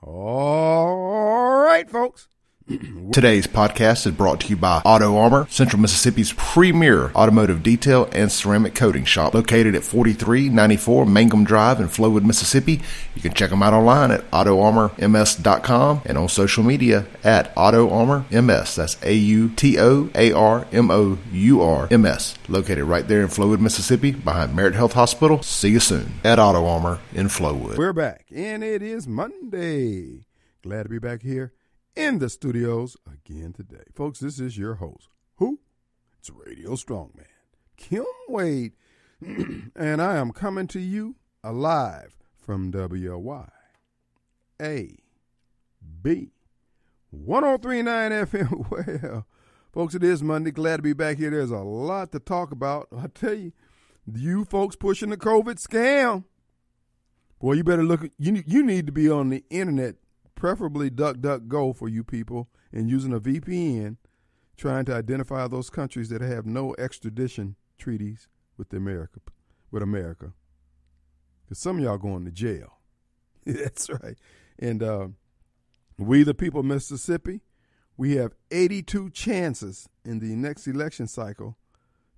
Folks. Today's podcast is brought to you by Auto Armour, Central Mississippi's premier automotive detail and ceramic coating shop, located at 4394 Mangum Drive in Flowood, Mississippi. You can check them out online at autoarmourms.com and on social media at autoarmourms. That's A U T O A R M O U R M S, located right there in Flowood, Mississippi, behind Merit Health Hospital. See you soon at Auto Armour in Flowood. We're back, and it is Monday. Glad to be back here in the studios again today. Folks, this is your host. Who? It's Radio Strongman, Kim Wade, and I am coming to you alive from WY A B 1039 FM. Well, folks, it is Monday. Glad to be back here. There's a lot to talk about. I tell you, you folks pushing the COVID scam. Boy, you better look. You you need to be on the internet preferably DuckDuckGo for you people, and using a VPN, trying to identify those countries that have no extradition treaties with America, with America. Because some of y'all going to jail. That's right. And uh, we, the people of Mississippi, we have 82 chances in the next election cycle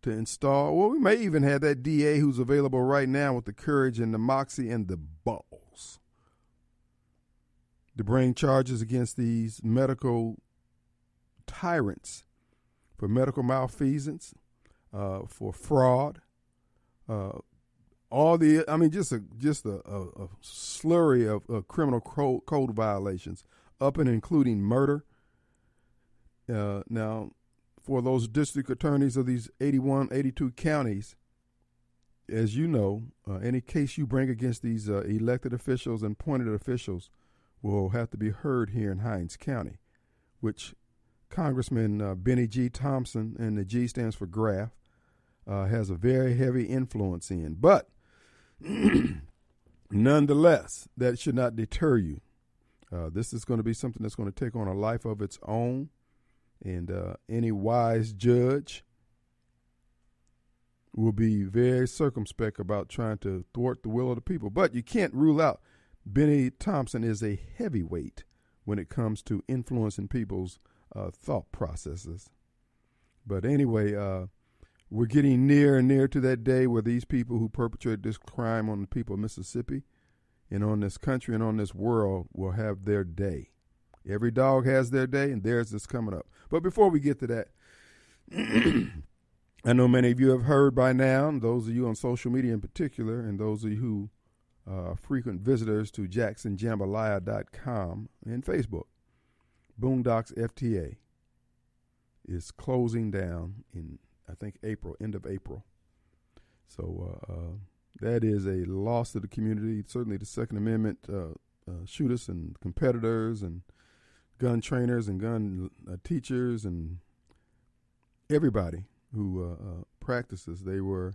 to install. Well, we may even have that DA who's available right now with the courage and the moxie and the balls to bring charges against these medical tyrants for medical malfeasance, uh, for fraud, uh, all the I mean, just a just a, a, a slurry of, of criminal code, violations, up and including murder. Uh, now, for those district attorneys of these 81, 82 counties, as you know, uh, any case you bring against these uh, elected officials and appointed officials will have to be heard here in Hinds County, which Congressman uh, Bennie G. Thompson, and the G stands for Graff, uh, has a very heavy influence in. But nonetheless, that should not deter you. Uh, this is going to be something that's going to take on a life of its own, and uh, any wise judge will be very circumspect about trying to thwart the will of the people. But you can't rule out Bennie Thompson is a heavyweight when it comes to influencing people's uh, thought processes. But anyway, uh, we're getting near and near to that day where these people who perpetrate this crime on the people of Mississippi and on this country and on this world will have their day. Every dog has their day, and theirs is coming up. But before we get to that, I know many of you have heard by now, those of you on social media in particular, and those of you who uh, frequent visitors to jacksonjambalaya.com and Facebook. Boondocks FTA is closing down in, I think, April, end of April. So uh, uh, that is a loss to the community. Certainly, the Second Amendment uh, uh shooters and competitors and gun trainers and gun uh, teachers and everybody who practices, they were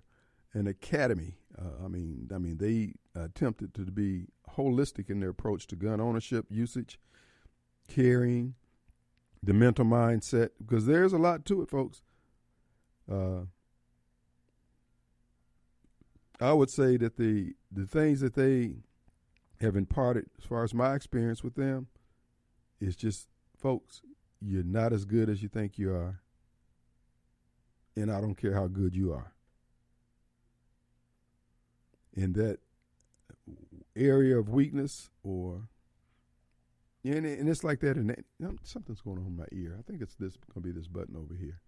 an academy. Uh, I mean, I mean, they attempted to be holistic in their approach to gun ownership, usage, carrying, the mental mindset, because there's a lot to it, folks. Uh, I would say that the the things that they have imparted, as far as my experience with them, is just, folks, you're not as good as you think you are, and I don't care how good you are in that area of weakness or and, and it's like that in that, something's going on in my ear. I think it's this going to be this button over here.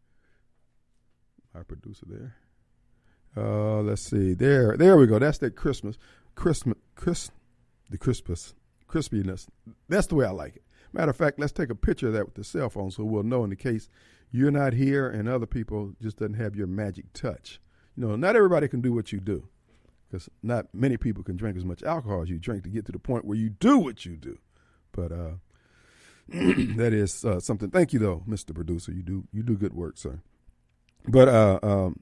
My producer there. Uh, let's see. There, there we go. That's that Christmas, Christmas, Chris, the Christmas, crispiness. That's the way I like it. Matter of fact, let's take a picture of that with the cell phone so we'll know in the case you're not here and other people just doesn't have your magic touch. You know, not everybody can do what you do because not many people can drink as much alcohol as you drink to get to the point where you do what you do. But uh, that is uh, something. Thank you, though, Mr. Producer. You do you do good work, sir. But uh, um,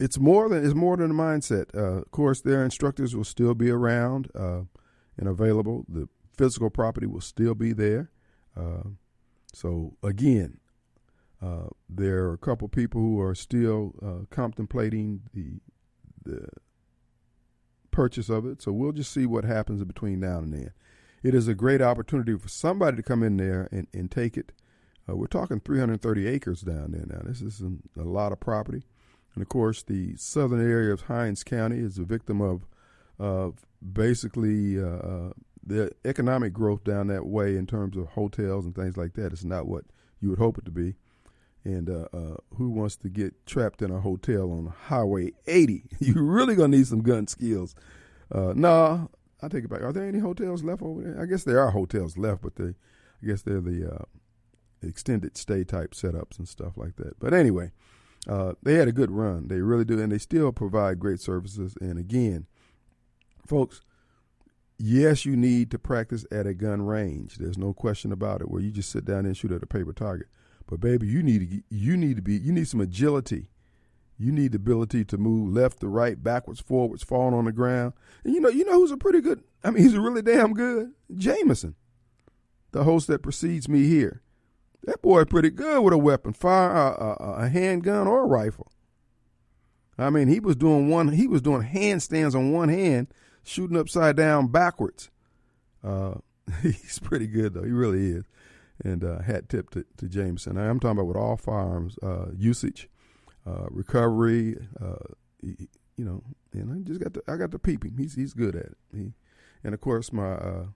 it's more than it's more than a mindset. Uh, of course, their instructors will still be around uh, and available. The physical property will still be there. Uh, so again, there are a couple people who are still contemplating the the purchase of it. So we'll just see what happens between now and then. it is a great opportunity for somebody to come in there and, and take it. Uh, we're talking 330 acres down there now. This is a, a, lot of property. And of course, the southern area of Hinds County is a victim of, of basically uh, uh, the economic growth down that way in terms of hotels and things like that. It's not what you would hope it to be. And uh, uh, who wants to get trapped in a hotel on Highway 80? You're really gonna need some gun skills. Uh, nah, I take it back. Are there any hotels left over there? I guess there are hotels left, but they, I guess they're the uh, extended stay type setups and stuff like that. But anyway, uh, they had a good run. They really do, and they still provide great services. And again, folks, yes, you need to practice at a gun range. There's no question about it. Where you just sit down and shoot at a paper target. But baby, you need to you need to be you need some agility. You need the ability to move left to right, backwards, forwards, falling on the ground. And you know, you know who's a pretty good. I mean, he's a really damn good Jameson, the host that precedes me here. That boy pretty good with a weapon, fire a, a, a handgun or a rifle. I mean, he was doing one. He was doing handstands on one hand, shooting upside down backwards. Uh, he's pretty good though. He really is and uh, hat tip to, to Jameson. I'm talking about with all firearms uh, usage, uh, recovery. Uh, you, know, and I just got to I got to peep him. He's he's good at it. He, and of course my uh,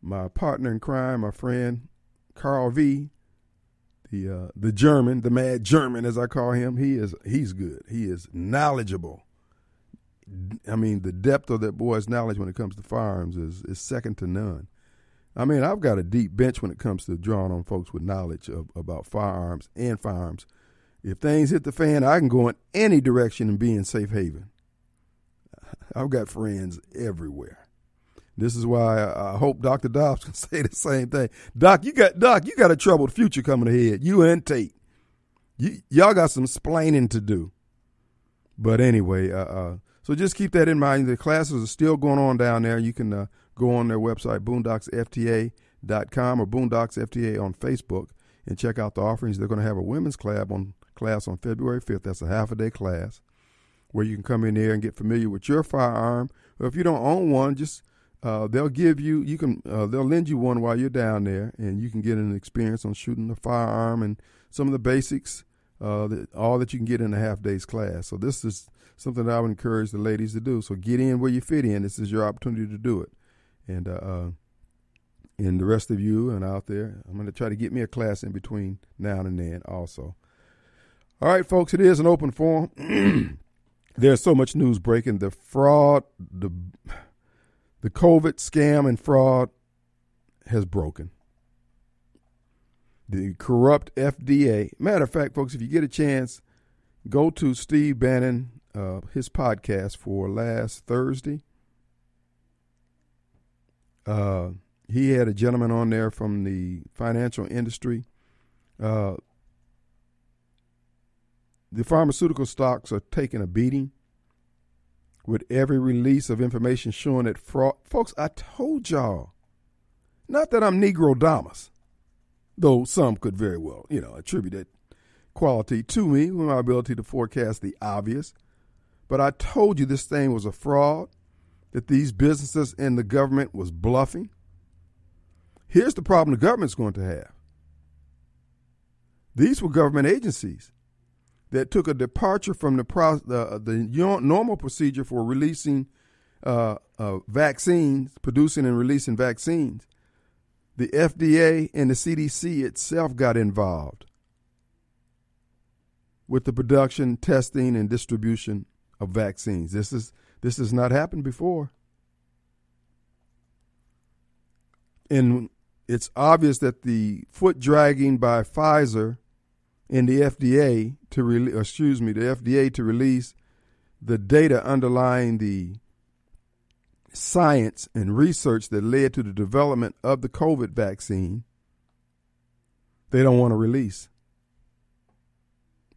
my partner in crime, my friend Carl V. The uh, the German, the mad German as I call him, he is he's good. He is knowledgeable. I mean, the depth of that boy's knowledge when it comes to firearms is is second to none. I mean, I've got a deep bench when it comes to drawing on folks with knowledge of, about firearms and firearms. If things hit the fan, I can go in any direction and be in safe haven. I've got friends everywhere. This is why I, hope Dr. Dobbs can say the same thing. Doc, you got Doc, you got a troubled future coming ahead. You and Tate. You, y'all got some splaining to do. But anyway, uh, uh, so just keep that in mind. The classes are still going on down there. You can uh, go on their website, boondocksfta.com or boondocksfta on Facebook, and check out the offerings. They're going to have a women's class on class on February 5th. That's a half a day class where you can come in there and get familiar with your firearm. Or if you don't own one, just uh, they'll give you you can uh, they'll lend you one while you're down there, and you can get an experience on shooting a firearm and some of the basics. Uh, that, all that you can get in a half day's class. So this is something that I would encourage the ladies to do. So get in where you fit in. This is your opportunity to do it and uh, uh, and the rest of you and out there, I'm going to try to get me a class in between now and then also. All right, folks, it is an open forum. There's so much news breaking. The fraud, the the COVID scam and fraud has broken. The corrupt FDA. Matter of fact, folks, if you get a chance, go to Steve Bannon, uh, his podcast for last Thursday uh, he had a gentleman on there from the financial industry. Uh, the pharmaceutical stocks are taking a beating with every release of information showing that fraud. Folks, I told y'all, not that I'm Negrodamus, though some could very well, you know, attribute that quality to me with my ability to forecast the obvious. But I told you this thing was a fraud that these businesses and the government was bluffing. Here's the problem the government's going to have. These were government agencies that took a departure from the pro- the, the normal procedure for releasing uh, uh, vaccines, producing and releasing vaccines. The FDA and the CDC itself got involved with the production, testing, and distribution of vaccines. This is this has not happened before. And it's obvious that the foot dragging by Pfizer and the FDA to re- uh, excuse me, the FDA to release the data underlying the science and research that led to the development of the COVID vaccine, they don't want to release.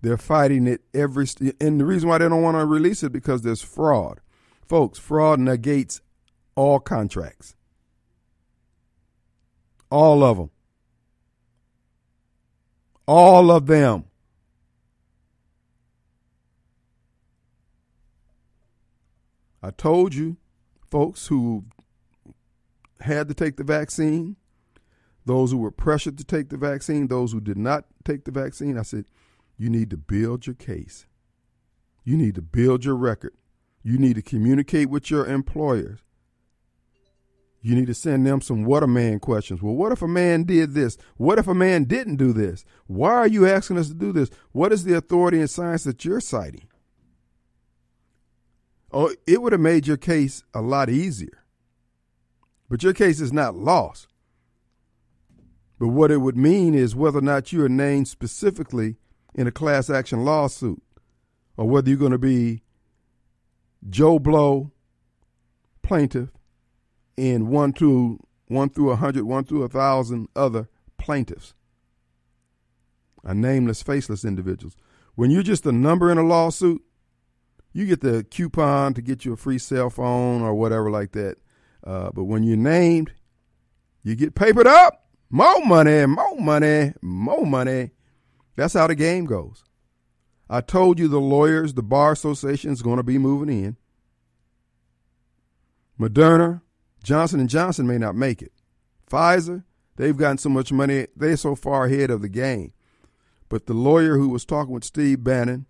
They're fighting it every, st- and the reason why they don't want to release it because there's fraud. Folks, fraud negates all contracts. All of them. All of them. I told you, folks who had to take the vaccine, those who were pressured to take the vaccine, those who did not take the vaccine. I said, you need to build your case. You need to build your record. You need to communicate with your employers. You need to send them some what a man questions. Well, what if a man did this? What if a man didn't do this? Why are you asking us to do this? What is the authority and science that you're citing? Oh, it would have made your case a lot easier. But your case is not lost. But what it would mean is whether or not you are named specifically in a class action lawsuit or whether you're going to be Joe Blow plaintiff and one through one through a hundred, one through a thousand other plaintiffs, are nameless, faceless individuals. When you're just a number in a lawsuit, you get the coupon to get you a free cell phone or whatever like that. Uh, but when you're named, you get papered up. More money, more money, more money. That's how the game goes. I told you the lawyers, the bar association is going to be moving in. Moderna, Johnson and Johnson may not make it. Pfizer, they've gotten so much money, they're so far ahead of the game. But the lawyer who was talking with Steve Bannon,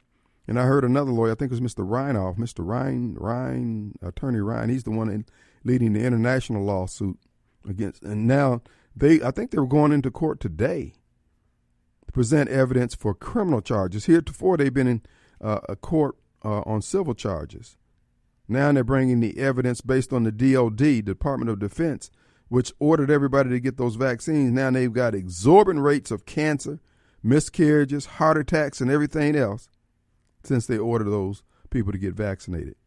and I heard another lawyer, I think it was Mr. Reinoff, Mr. Ryan, Ryan, Attorney Ryan, he's the one in, leading the international lawsuit against, and now they, I think they were going into court today to present evidence for criminal charges. Heretofore, they've been in uh, a court uh, on civil charges. Now they're bringing the evidence based on the DOD, Department of Defense, which ordered everybody to get those vaccines. Now they've got exorbitant rates of cancer, miscarriages, heart attacks, and everything else since they ordered those people to get vaccinated.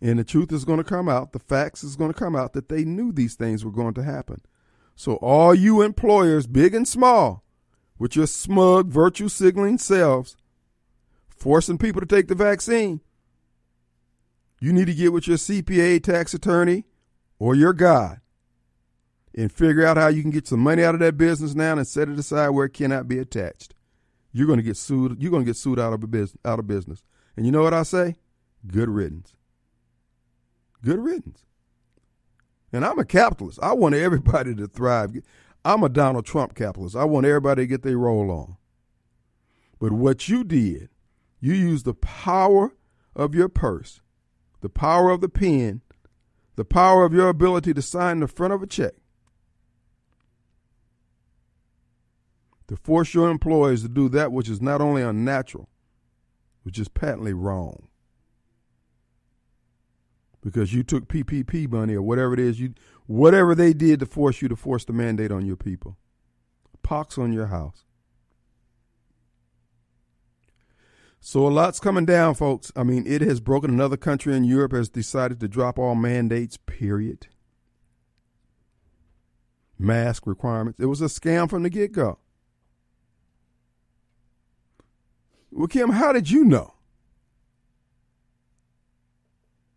And the truth is going to come out, the facts is going to come out that they knew these things were going to happen. So, all you employers, big and small, with your smug virtue signaling selves, forcing people to take the vaccine, you need to get with your CPA, tax attorney, or your God and figure out how you can get some money out of that business now and set it aside where it cannot be attached. You're going to get sued. You're going to get sued out of a business. Out of business. And you know what I say? Good riddance. Good riddance. And I'm a capitalist. I want everybody to thrive. I'm a Donald Trump capitalist. I want everybody to get their roll on. But what you did, you used the power of your purse the power of the pen, the power of your ability to sign the front of a check, to force your employees to do that which is not only unnatural, which is patently wrong. Because you took PPP money or whatever it is, you whatever they did to force you to force the mandate on your people. Pox on your house. So a lot's coming down, folks. I mean, it has broken another country in Europe has decided to drop all mandates, period. Mask requirements. It was a scam from the get go. Well, Kim, how did you know?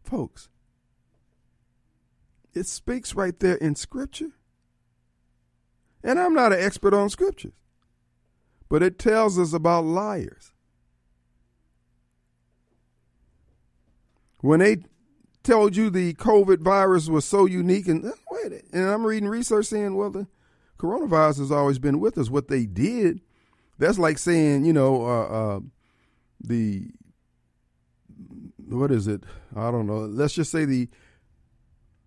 Folks, it speaks right there in Scripture. And I'm not an expert on Scriptures, but it tells us about liars. when they told you the COVID virus was so unique, and uh, wait, and I'm reading research saying, well, the coronavirus has always been with us. What they did, that's like saying, you know, uh, uh, the what is it? I don't know. Let's just say the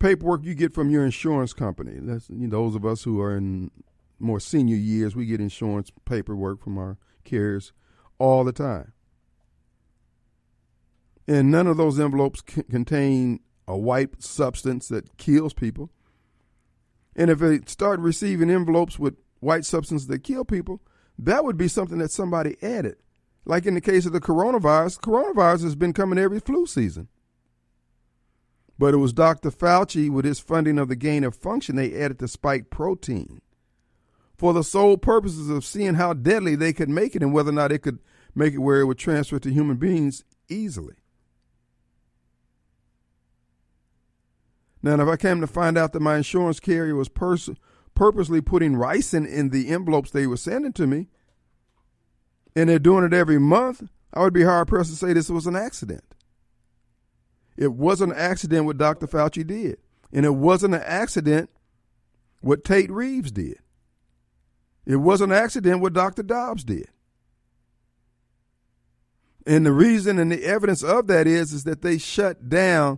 paperwork you get from your insurance company. That's you know, those of us who are in more senior years, we get insurance paperwork from our carriers all the time and none of those envelopes contain a white substance that kills people. And if they start receiving envelopes with white substance that kill people, that would be something that somebody added. Like in the case of the coronavirus, coronavirus has been coming every flu season. But it was Dr. Fauci, with his funding of the gain of function, they added the spike protein for the sole purposes of seeing how deadly they could make it and whether or not it could make it where it would transfer to human beings easily. Now, if I came to find out that my insurance carrier was pers- purposely putting ricin in the envelopes they were sending to me, and they're doing it every month, I would be hard pressed to say this was an accident. It wasn't an accident what Dr. Fauci did. And it wasn't an accident what Tate Reeves did. It wasn't an accident what Dr. Dobbs did. And the reason and the evidence of that is is that they shut down.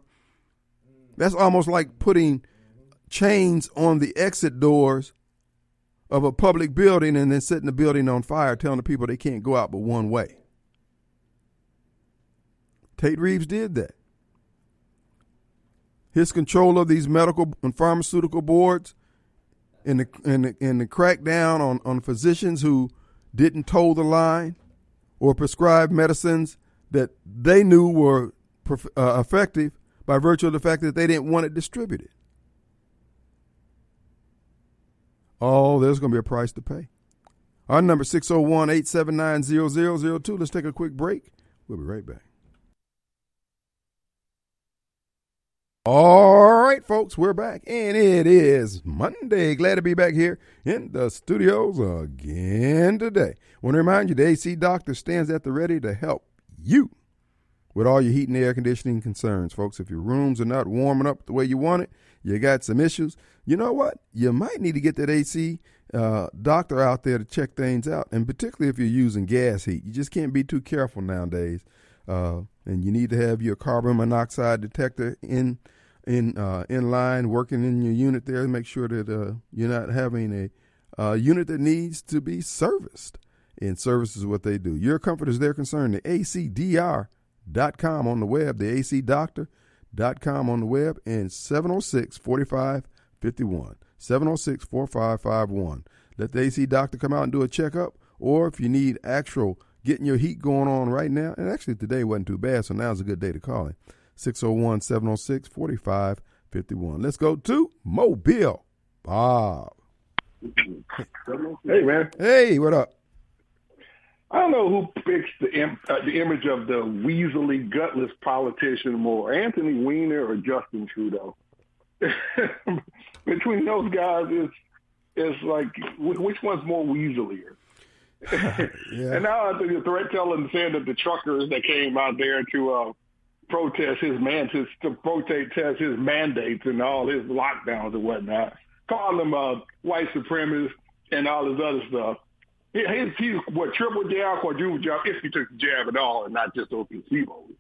That's almost like putting chains on the exit doors of a public building and then setting the building on fire, telling the people they can't go out but one way. Tate Reeves did that. His control of these medical and pharmaceutical boards and the, and the, and the crackdown on, on physicians who didn't toe the line or prescribe medicines that they knew were uh, effective by virtue of the fact that they didn't want it distributed. Oh, there's going to be a price to pay. Our number 601 879 0002. Let's take a quick break. We'll be right back. All right, folks, we're back, and it is Monday. Glad to be back here in the studios again today. Want to remind you, the AC Doctor stands at the ready to help you with all your heat and air conditioning concerns, folks. If your rooms are not warming up the way you want it, you got some issues. You know what? You might need to get that AC uh, doctor out there to check things out, and particularly if you're using gas heat, you just can't be too careful nowadays. Uh, and you need to have your carbon monoxide detector in in uh, in line, working in your unit there. Make sure that uh, you're not having a uh, unit that needs to be serviced. And service is what they do. Your comfort is their concern. The ACDR.com on the web, the ACDoctor.com on the web, and 706 4551. 706 4551. Let the AC Doctor come out and do a checkup. Or if you need actual getting your heat going on right now, and actually today wasn't too bad, so now's a good day to call him. 601 706 4551. Let's go to Mobile. Bob. Hey, man. Hey, what up? I don't know who picks the Im- uh, the image of the weaselly, gutless politician more, Anthony Weiner or Justin Trudeau. Between those guys, it's it's like which one's more weaselier? Yeah. And now I think the threat telling the saying that the truckers that came out there to uh, protest his man to, to protest his mandates and all his lockdowns and whatnot, calling them uh, white supremacists and all this other stuff. He, he's, what triple jab, quadruple jab, if he took the jab at all, and not just those placebos.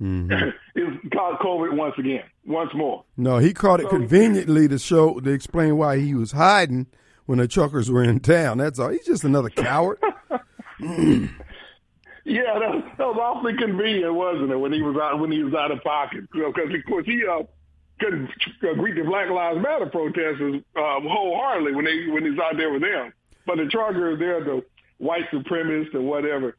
Mm-hmm. it's caught COVID once again, once more. No, he caught it so, conveniently to show to explain why he was hiding when the truckers were in town. That's all. He's just another coward. Yeah, that, that was awfully convenient, wasn't it? When he was out when he was out of pocket, because you know, of course he uh, couldn't greet the Black Lives Matter protesters uh, wholeheartedly when they when he's out there with them. But the Chargers, they're the white supremacists or whatever.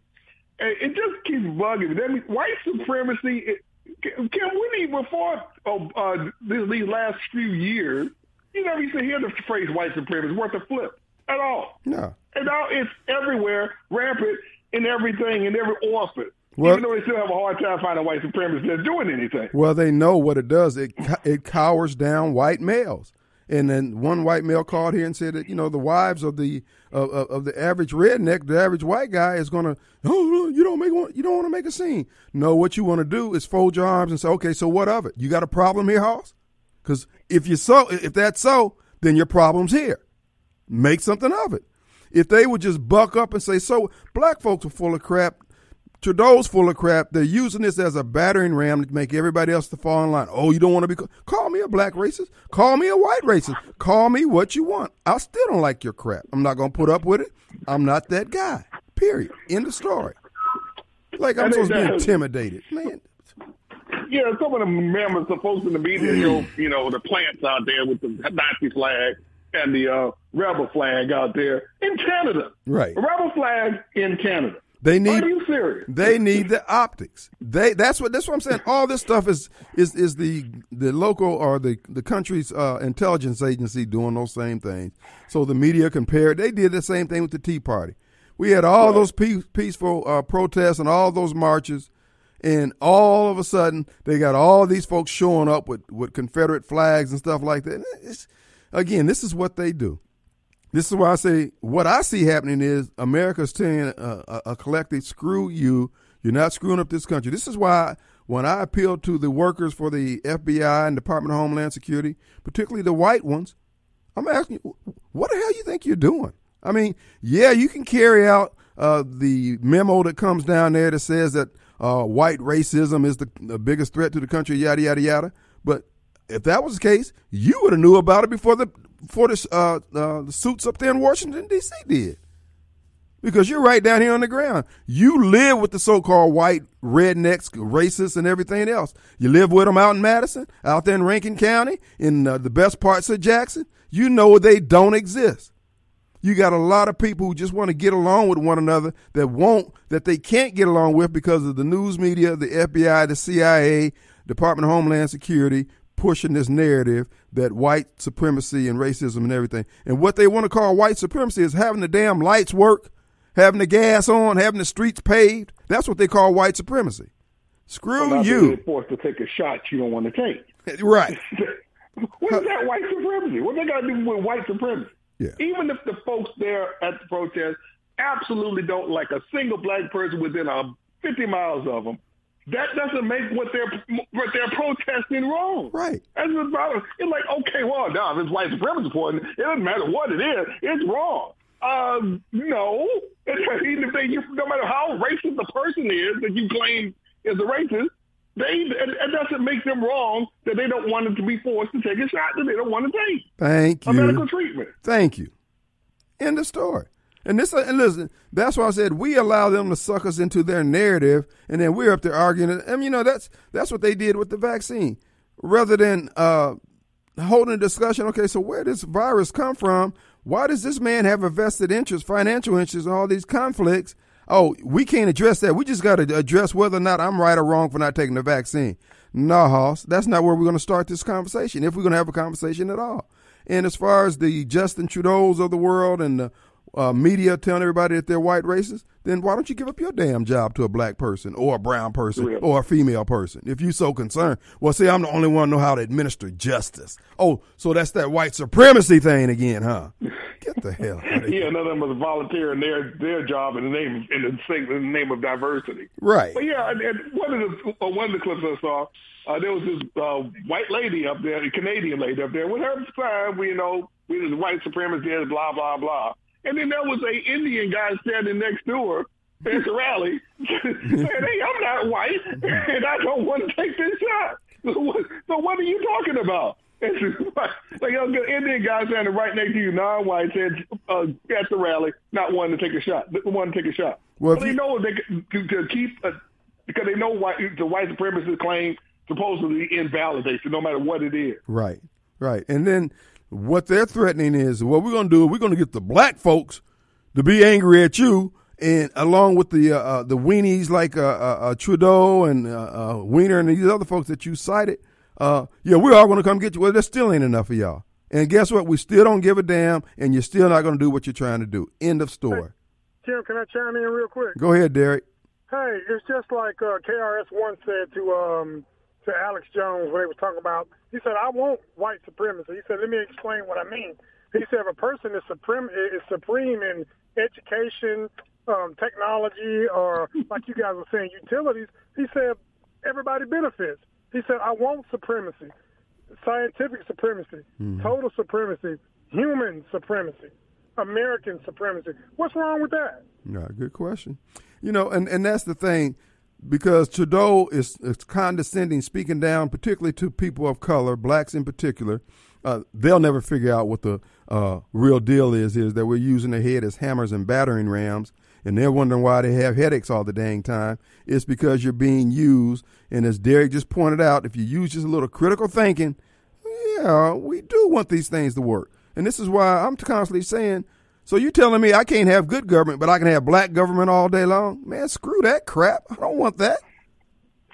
And it just keeps bugging me. That means white supremacy. It, can we before oh, uh, these, these last few years, you never used to hear the phrase white supremacy worth a flip at all. No. And now it's everywhere, rampant in everything, in every office. Well, even though they still have a hard time finding white supremacists that's doing anything. Well, they know what it does. It it cowers down white males. And then one white male called here and said that you know the wives of the of, of the average redneck, the average white guy is going to oh you don't make one, you don't want to make a scene. No, what you want to do is fold your arms and say, okay, so what of it? You got a problem here, Hoss? Because if you so if that's so, then your problem's here. Make something of it. If they would just buck up and say, so black folks are full of crap, Trudeau's full of crap. They're using this as a battering ram to make everybody else to fall in line. Oh, you don't want to be call me a black racist. Call me a white racist. Call me what you want. I still don't like your crap. I'm not going to put up with it. I'm not that guy. Period. End of story. Like I'm supposed to be intimidated, man. Yeah, some of the members are supposed to be there, you you know, the plants out there with the Nazi flag and the uh, rebel flag out there in Canada. Right. A rebel flag in Canada. They need. Are you serious? They need the optics. They. That's what. That's what I'm saying. All this stuff is is is the the local or the the country's uh, intelligence agency doing those same things. So the media compared. They did the same thing with the Tea Party. We had all those peace, peaceful uh, protests and all those marches, and all of a sudden they got all these folks showing up with with Confederate flags and stuff like that. It's, again, this is what they do. This is why I say what I see happening is America's saying a, a, a collective screw you. You're not screwing up this country. This is why when I appeal to the workers for the FBI and Department of Homeland Security, particularly the white ones, I'm asking you, what the hell you think you're doing? I mean, yeah, you can carry out uh, the memo that comes down there that says that uh, white racism is the, the, biggest threat to the country, yada yada yada. But if that was the case, you would have knew about it before the before the, uh, uh, the suits up there in Washington D.C. did, because you're right down here on the ground. You live with the so-called white rednecks, racists, and everything else. You live with them out in Madison, out there in Rankin County, in uh, the best parts of Jackson. You know they don't exist. You got a lot of people who just want to get along with one another that won't, that they can't get along with because of the news media, the FBI, the CIA, Department of Homeland Security pushing this narrative that white supremacy and racism and everything. And what they want to call white supremacy is having the damn lights work, having the gas on, having the streets paved. That's what they call white supremacy. Screw well, you. Forced to take a shot you don't want to take. Right. what is that white supremacy? What they got to do with white supremacy? Yeah. Even if the folks there at the protest absolutely don't like a single black person within a 50 miles of them, that doesn't make what they're what they're protesting wrong. Right. That's about it's like okay, well, now if it's white supremacy important, it doesn't matter what it is, it's wrong. Um, no, even if they, no matter how racist the person is that you claim is a racist, they it doesn't make them wrong that they don't want to be forced to take a shot that they don't want to take. Thank you. A medical treatment. Thank you. End of story. And this, and listen, that's why I said we allow them to suck us into their narrative, and then we're up there arguing. And you know that's that's what they did with the vaccine. Rather than uh, holding a discussion, okay, so where does virus come from? Why does this man have a vested interest, financial interest in all these conflicts? oh, we can't address that. We just got to address whether or not I'm right or wrong for not taking the vaccine. No, Hoss, that's not where we're going to start this conversation, if we're going to have a conversation at all. And as far as the Justin Trudeau's of the world and the uh, media telling everybody that they're white racists, then why don't you give up your damn job to a black person or a brown person or a female person if you're so concerned? Well, see, I'm the only one know how to administer justice. Oh, so that's that white supremacy thing again, huh? Get the hell out of here. Yeah, none of them was volunteering their their job in the name in the, in the name of diversity. Right. But yeah, and, and one of the uh, one of the clips I saw, uh, there was this uh, white lady up there, a Canadian lady up there, with her sign, we you know, we the white supremacists, blah blah blah. And then there was a Indian guy standing next to her at the rally saying, hey, I'm not white and I don't want to take this shot. So what, so what are you talking about? like a Indian guy standing right next to you, non-white, said uh, at the rally, not wanting to take a shot, wanting to take a shot. Well, but they know they to, to keep uh, because they know why the white supremacist claim supposedly invalidates it, no matter what it is. Right, right, and then what they're threatening is what we're going to do. We're going to get the black folks to be angry at you, and along with the uh, uh, the weenies like uh, uh, uh Trudeau and uh, Weiner and these other folks that you cited. yeah, we're all going to come get you. Well, there still ain't enough of y'all. And guess what? We still don't give a damn, and you're still not going to do what you're trying to do. End of story. Hey, Tim, can I chime in real quick? Go ahead, Derek. Hey, it's just like KRS One said to um, to Alex Jones when they were talking about. He said, "I want white supremacy." He said, "Let me explain what I mean." He said, "If a person is supreme is supreme in education, um, technology, or like you guys were saying, utilities," he said, "Everybody benefits." He said, "I want supremacy, scientific supremacy, mm-hmm. total supremacy, human supremacy." American supremacy. What's wrong with that? Yeah, good question. You know, and, and that's the thing because Trudeau is, is, condescending, speaking down, particularly to people of color, blacks in particular. Uh, they'll never figure out what the uh, real deal is. Is that we're using their head as hammers and battering rams, and they're wondering why they have headaches all the dang time. It's because you're being used, and as Derek just pointed out, if you use just a little critical thinking, yeah, we do want these things to work. And this is why I'm constantly saying so you telling me I can't have good government, but I can have black government all day long? Man, screw that crap. I don't want that.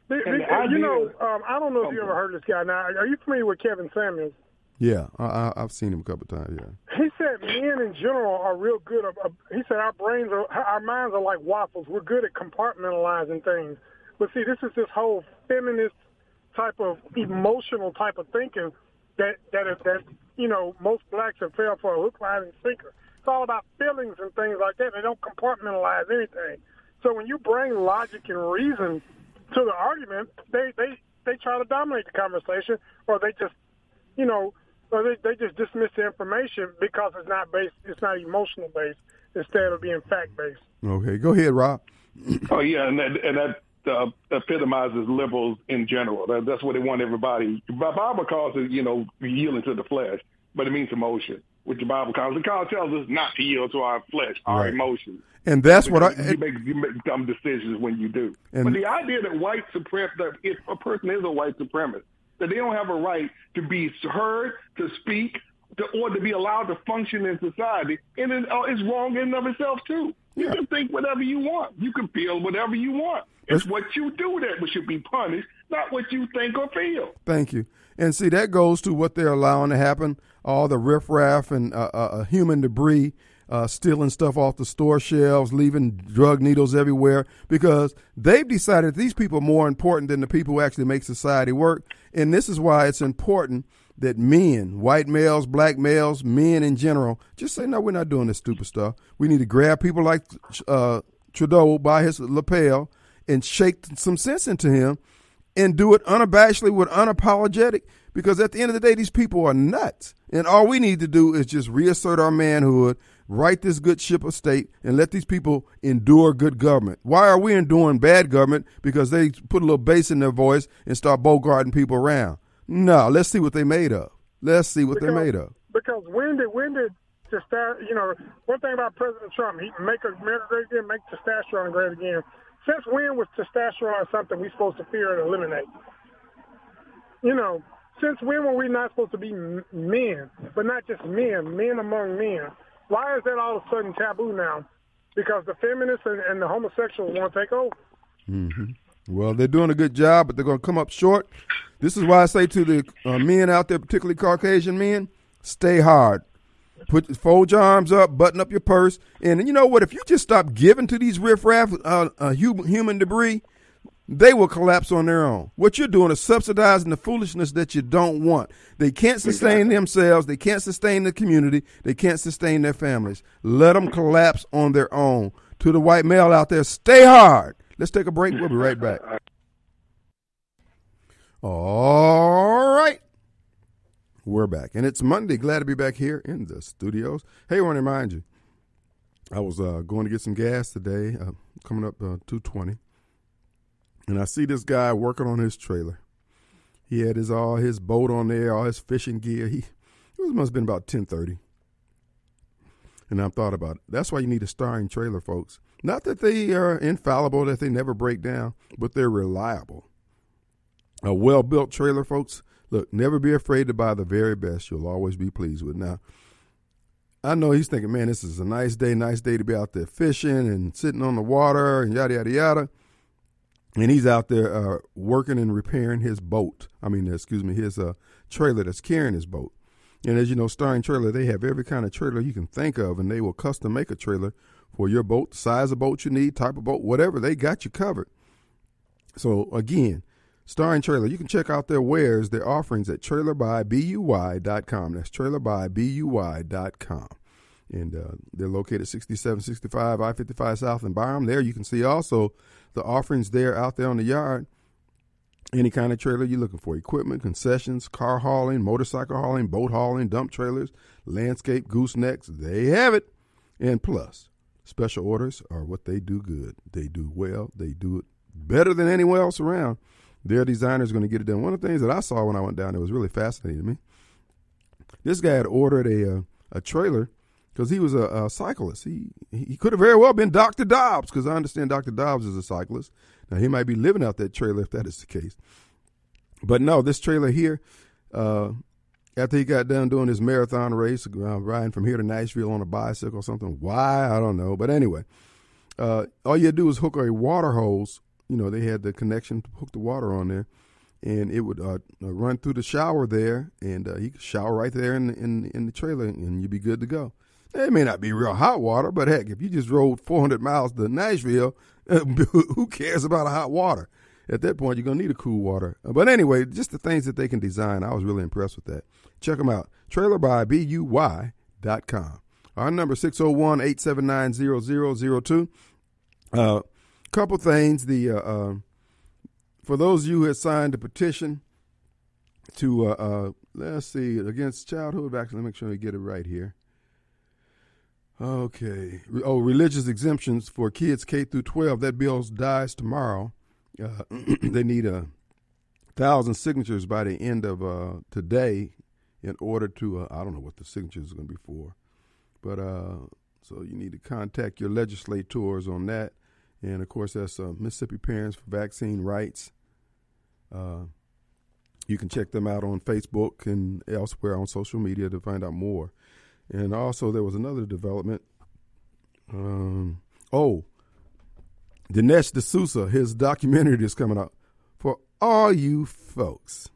you know, um, I don't know if you ever heard this guy. Now, are you familiar with Kevin Samuels? Yeah, I, have seen him a couple times. Yeah. He said men in general are real good. At, uh, he said our brains are, our minds are like waffles. We're good at compartmentalizing things. But see, this is this whole feminist type of emotional type of thinking that that that you know most blacks have failed for a hook, line, and sinker. It's all about feelings and things like that. They don't compartmentalize anything. So when you bring logic and reason to the argument, they they they try to dominate the conversation, or they just, you know, or they they just dismiss the information because it's not based, it's not emotional based instead of being fact based. Okay, go ahead, Rob. oh yeah, and that and that uh, epitomizes liberals in general. That, that's what they want everybody. The Bible calls it, you know, yielding to the flesh, but it means emotion, which the Bible calls. The Bible tells us not to yield to our flesh, our right. emotions. And that's what I. You make, you make dumb decisions when you do. And, but the idea that white supremacist, that if a person is a white supremacist, that they don't have a right to be heard, to speak, to, or to be allowed to function in society, and it, uh, it's wrong in and of itself too. You yeah. can think whatever you want. You can feel whatever you want. It's what you do that should be punished, not what you think or feel. Thank you. And see, that goes to what they're allowing to happen all the riffraff and uh, uh, uh, human debris, uh, stealing stuff off the store shelves, leaving drug needles everywhere, because they've decided these people are more important than the people who actually make society work. And this is why it's important that men, white males, black males, men in general, just say, no, we're not doing this stupid stuff. We need to grab people like uh, Trudeau by his lapel and shake some sense into him and do it unabashedly with unapologetic because at the end of the day these people are nuts. And all we need to do is just reassert our manhood right this good ship of state and let these people endure good government. Why are we enduring bad government? Because they put a little bass in their voice and start bogarting people around. No let's see what they made of. Let's see what because, they're made of. because when did when did you know one thing about president trump he make america great again make testosterone great again since when was testosterone something we're supposed to fear and eliminate? You know, since when were we not supposed to be men, but not just men, men among men? Why is that all of a sudden taboo now? Because the feminists and, and the homosexuals want to take over. Mm-hmm. Well, they're doing a good job, but they're going to come up short. This is why I say to the uh, men out there, particularly Caucasian men, stay hard. Put fold your arms up, button up your purse, and you know what? If you just stop giving to these riffraff uh, uh, human debris, they will collapse on their own. What you're doing is subsidizing the foolishness that you don't want. They can't sustain exactly. themselves. They can't sustain the community. They can't sustain their families. Let them collapse on their own. To the white male out there, stay hard. Let's take a break. We'll be right back. All right. We're back. And it's Monday. Glad to be back here in the studios. Hey, I want to remind you, I was uh, going to get some gas today, uh, coming up uh, 220. And I see this guy working on his trailer. He had his all his boat on there, all his fishing gear. He it must have been about 1030. And I thought about it. That's why you need a starring trailer, folks. Not that they are infallible, that they never break down, but they're reliable. A well built trailer, folks, Look, never be afraid to buy the very best. You'll always be pleased with. Now, I know he's thinking, man, this is a nice day, nice day to be out there fishing and sitting on the water and yada, yada, yada. And he's out there uh, working and repairing his boat. I mean, excuse me, his uh, trailer that's carrying his boat. And as you know, Starring Trailer, they have every kind of trailer you can think of, and they will custom make a trailer for your boat, size of boat you need, type of boat, whatever. They got you covered. So, again, Starring Trailer. You can check out their wares, their offerings at trailerbybuy.com. That's trailerbybuy.com. And uh, they're located 6765 I 55 South in Byram. There you can see also the offerings there out there on the yard. Any kind of trailer you're looking for equipment, concessions, car hauling, motorcycle hauling, boat hauling, dump trailers, landscape, goosenecks. They have it. And plus, special orders are what they do good. They do well, they do it better than anyone else around. Their designer is going to get it done. One of the things that I saw when I went down there was really fascinating to me. This guy had ordered a uh, a trailer because he was a, a, cyclist. He he could have very well been Dr. Dobbs because I understand Dr. Dobbs is a cyclist. Now he might be living out that trailer if that is the case. But no, this trailer here, uh, after he got done doing his marathon race, uh, riding from here to Nashville on a bicycle or something. Why I don't know, but anyway, uh, all you do is hook a water hose you know, they had the connection to hook the water on there, and it would uh, uh, run through the shower there, and uh, you could shower right there in the, in in the trailer, and you'd be good to go. It may not be real hot water, but heck, if you just rode 400 miles to Nashville, who cares about a hot water? At that point, you're gonna need a cool water. But anyway, just the things that they can design, I was really impressed with that. Check them out. TrailerByBuy.com. Our number 601-879-0002. Uh, couple things. The uh, uh, for those of you who had signed the petition to, uh, uh, let's see, against childhood vaccine, let me make sure I get it right here. Okay. Oh, religious exemptions for kids K through 12. That bill dies tomorrow. Uh, they need a thousand signatures by the end of uh, today in order to. I don't know what the signatures are going to be for, but so you need to contact your legislators on that. And of course, that's uh, Mississippi Parents for Vaccine Rights. Uh, you can check them out on Facebook and elsewhere on social media to find out more. And also, there was another development. Um, oh, Dinesh D'Souza, his documentary is coming out for all you folks.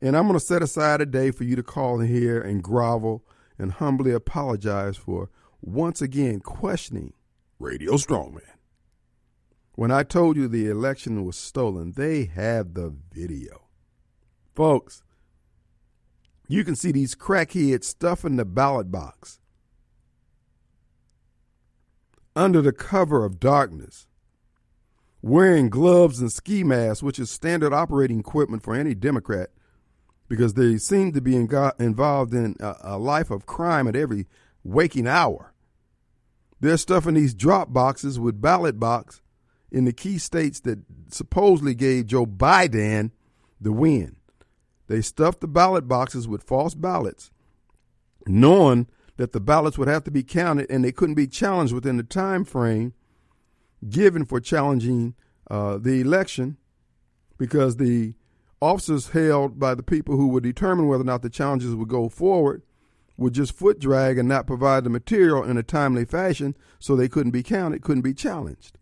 And I'm going to set aside a day for you to call in here and grovel and humbly apologize for once again questioning Radio Strongman. When I told you the election was stolen, they had the video. Folks, you can see these crackheads stuffing the ballot box under the cover of darkness, wearing gloves and ski masks, which is standard operating equipment for any Democrat, because they seem to be involved in a, life of crime at every waking hour. They're stuffing these drop boxes with ballot box in the key states that supposedly gave Joe Biden the win. They stuffed the ballot boxes with false ballots, knowing that the ballots would have to be counted and they couldn't be challenged within the time frame given for challenging uh, the election because the officers held by the people who would determine whether or not the challenges would go forward would just foot drag and not provide the material in a timely fashion so they couldn't be counted, couldn't be challenged.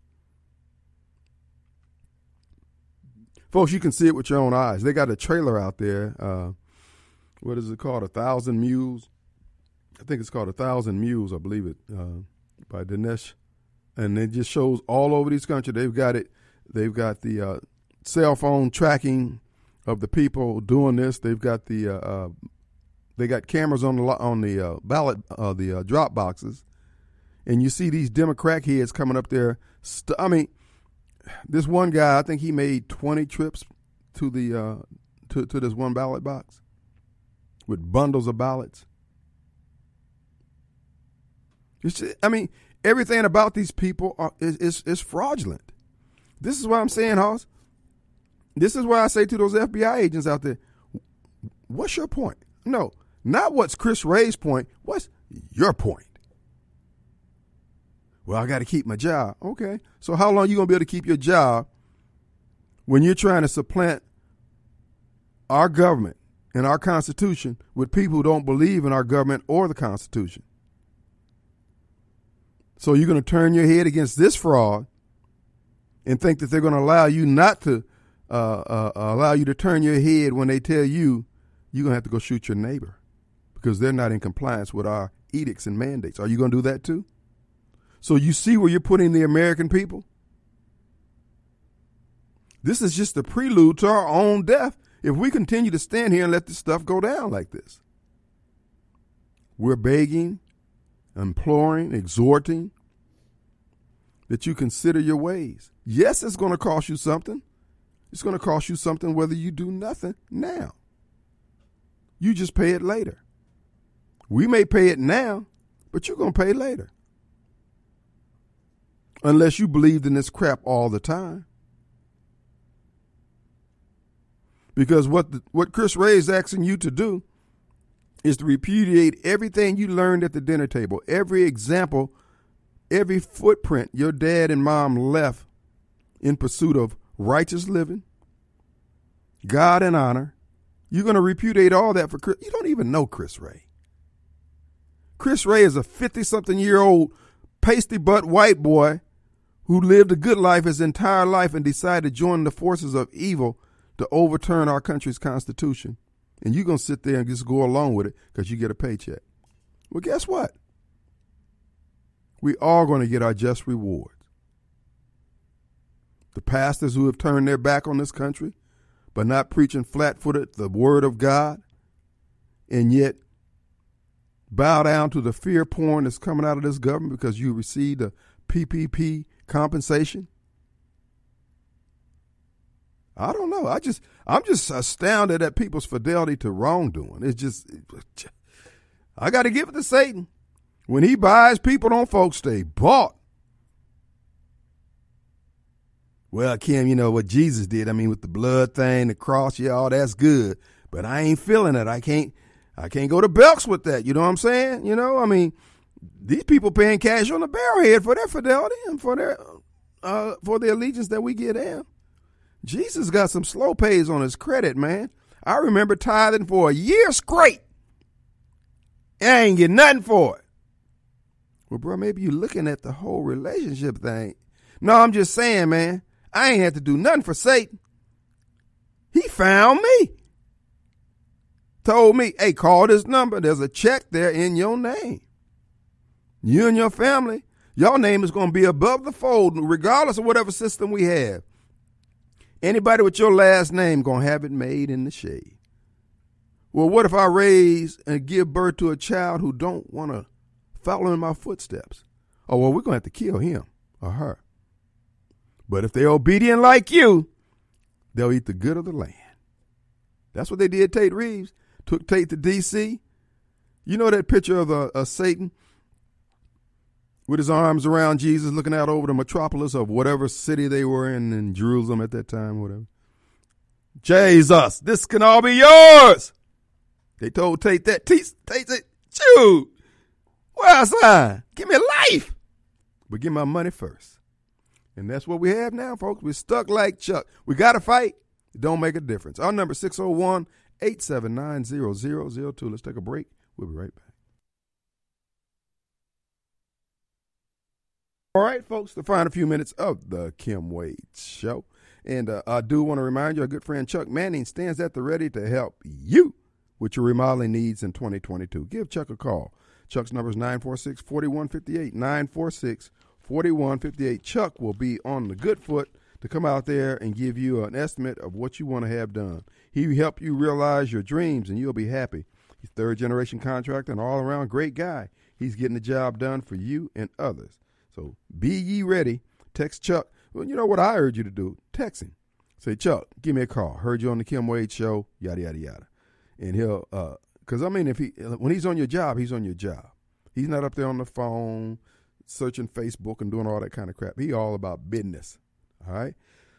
Folks, you can see it with your own eyes. They got a trailer out there. Uh, what is it called? A Thousand Mules. I think it's called A Thousand Mules, I believe it, uh, by Dinesh. And it just shows all over this country. They've got it. They've got the uh, cell phone tracking of the people doing this. They've got the uh, uh, they got cameras on the on the uh, ballot uh, the drop boxes, and you see these Democrat heads coming up there. I mean, this one guy, I think he made twenty trips to the uh, to to this one ballot box with bundles of ballots. I mean, everything about these people are, is, is is fraudulent. This is what I'm saying, Hoss. This is why I say to those FBI agents out there, what's your point? No, not what's Chris Wray's point. What's your point? Well, I got to keep my job. Okay. So how long are you going to be able to keep your job when you're trying to supplant our government and our Constitution with people who don't believe in our government or the Constitution? So you're going to turn your head against this fraud and think that they're going to allow you not to uh, uh, allow you to turn your head when they tell you you're going to have to go shoot your neighbor because they're not in compliance with our edicts and mandates. Are you going to do that too? So you see where you're putting the American people? This is just a prelude to our own death if we continue to stand here and let this stuff go down like this. We're begging, imploring, exhorting that you consider your ways. Yes, it's going to cost you something. It's going to cost you something whether you do nothing now. You just pay it later. We may pay it now, but you're going to pay later unless you believed in this crap all the time. Because what the, what Chris Wray is asking you to do is to repudiate everything you learned at the dinner table, every example, every footprint your dad and mom left in pursuit of righteous living, God and honor. You're going to repudiate all that for Chris. You don't even know Chris Wray. Chris Wray is a 50 something year old pasty butt white boy who lived a good life his entire life and decided to join the forces of evil to overturn our country's constitution. And you're going to sit there and just go along with it because you get a paycheck. Well, guess what? We are going to get our just rewards. The pastors who have turned their back on this country, but not preaching flat footed the word of God, and yet bow down to the fear porn that's coming out of this government because you received a PPP compensation? I don't know. I just I'm just astounded at people's fidelity to wrongdoing. It's just I got to give it to Satan. When he buys people, don't folks stay bought. Well, Kim, you know what Jesus did. I mean, with the blood thing, the cross, yeah, all that's good. But I ain't feeling it. I can't I can't go to Belks with that. You know what I'm saying? You know, I mean, these people paying cash on the barrelhead for their fidelity and for their uh, for the allegiance that we get them. Jesus got some slow pays on his credit, man. I remember tithing for a year straight. I ain't get nothing for it. Well, bro, maybe you're looking at the whole relationship thing. No, I'm just saying, man, I ain't had to do nothing for Satan. He found me. Told me, hey, call this number. There's a check there in your name. You and your family, your name is going to be above the fold, regardless of whatever system we have. Anybody with your last name going to have it made in the shade. Well, what if I raise and give birth to a child who don't want to follow in my footsteps? Oh, well, we're going to have to kill him or her. But if they're obedient like you, they'll eat the good of the land. That's what they did Tate Reeves. Took Tate to D.C. You know that picture of uh, a Satan with his arms around Jesus, looking out over the metropolis of whatever city they were in in Jerusalem at that time, whatever. Jesus, this can all be yours. They told Tate that. Tate, said, shoot, where's I? Give me life. But give my money first. And that's what we have now, folks. We're stuck like Chuck. We got to fight. It don't make a difference. Our number 601 879 0002. Let's take a break. We'll be right back. All right, folks, the final few minutes of the Kim Wade Show. And uh, I do want to remind you, our good friend Chuck Manning stands at the ready to help you with your remodeling needs in 2022. Give Chuck a call. Chuck's number is 946 4158. 946 4158. Chuck will be on the good foot to come out there and give you an estimate of what you want to have done. He will help you realize your dreams and you'll be happy. He's third generation contractor and all around great guy. He's getting the job done for you and others. So be ye ready. Text Chuck. Well, you know what I urge you to do? Text him. Say, Chuck, give me a call. Heard you on the Kim Wade show, yada, yada, yada. And he'll, uh, cause I mean, if he, when he's on your job, he's on your job. He's not up there on the phone, searching Facebook and doing all that kind of crap. He all about business. All right.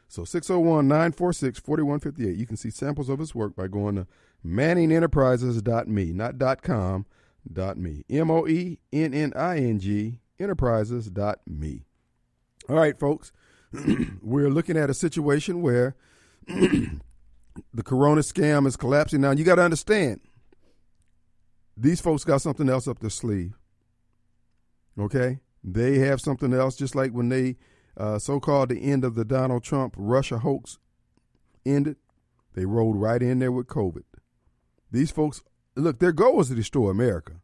So 601 946 4158. You can see samples of his work by going to manningenterprises.me, not .com, .me. M O E N N I N G enterprises.me. All right, folks, we're looking at a situation where the corona scam is collapsing. Now, you got to understand, these folks got something else up their sleeve. Okay? They have something else, just like when they uh, so called the end of the Donald Trump Russia hoax ended, they rolled right in there with COVID. These folks, look, their goal was to destroy America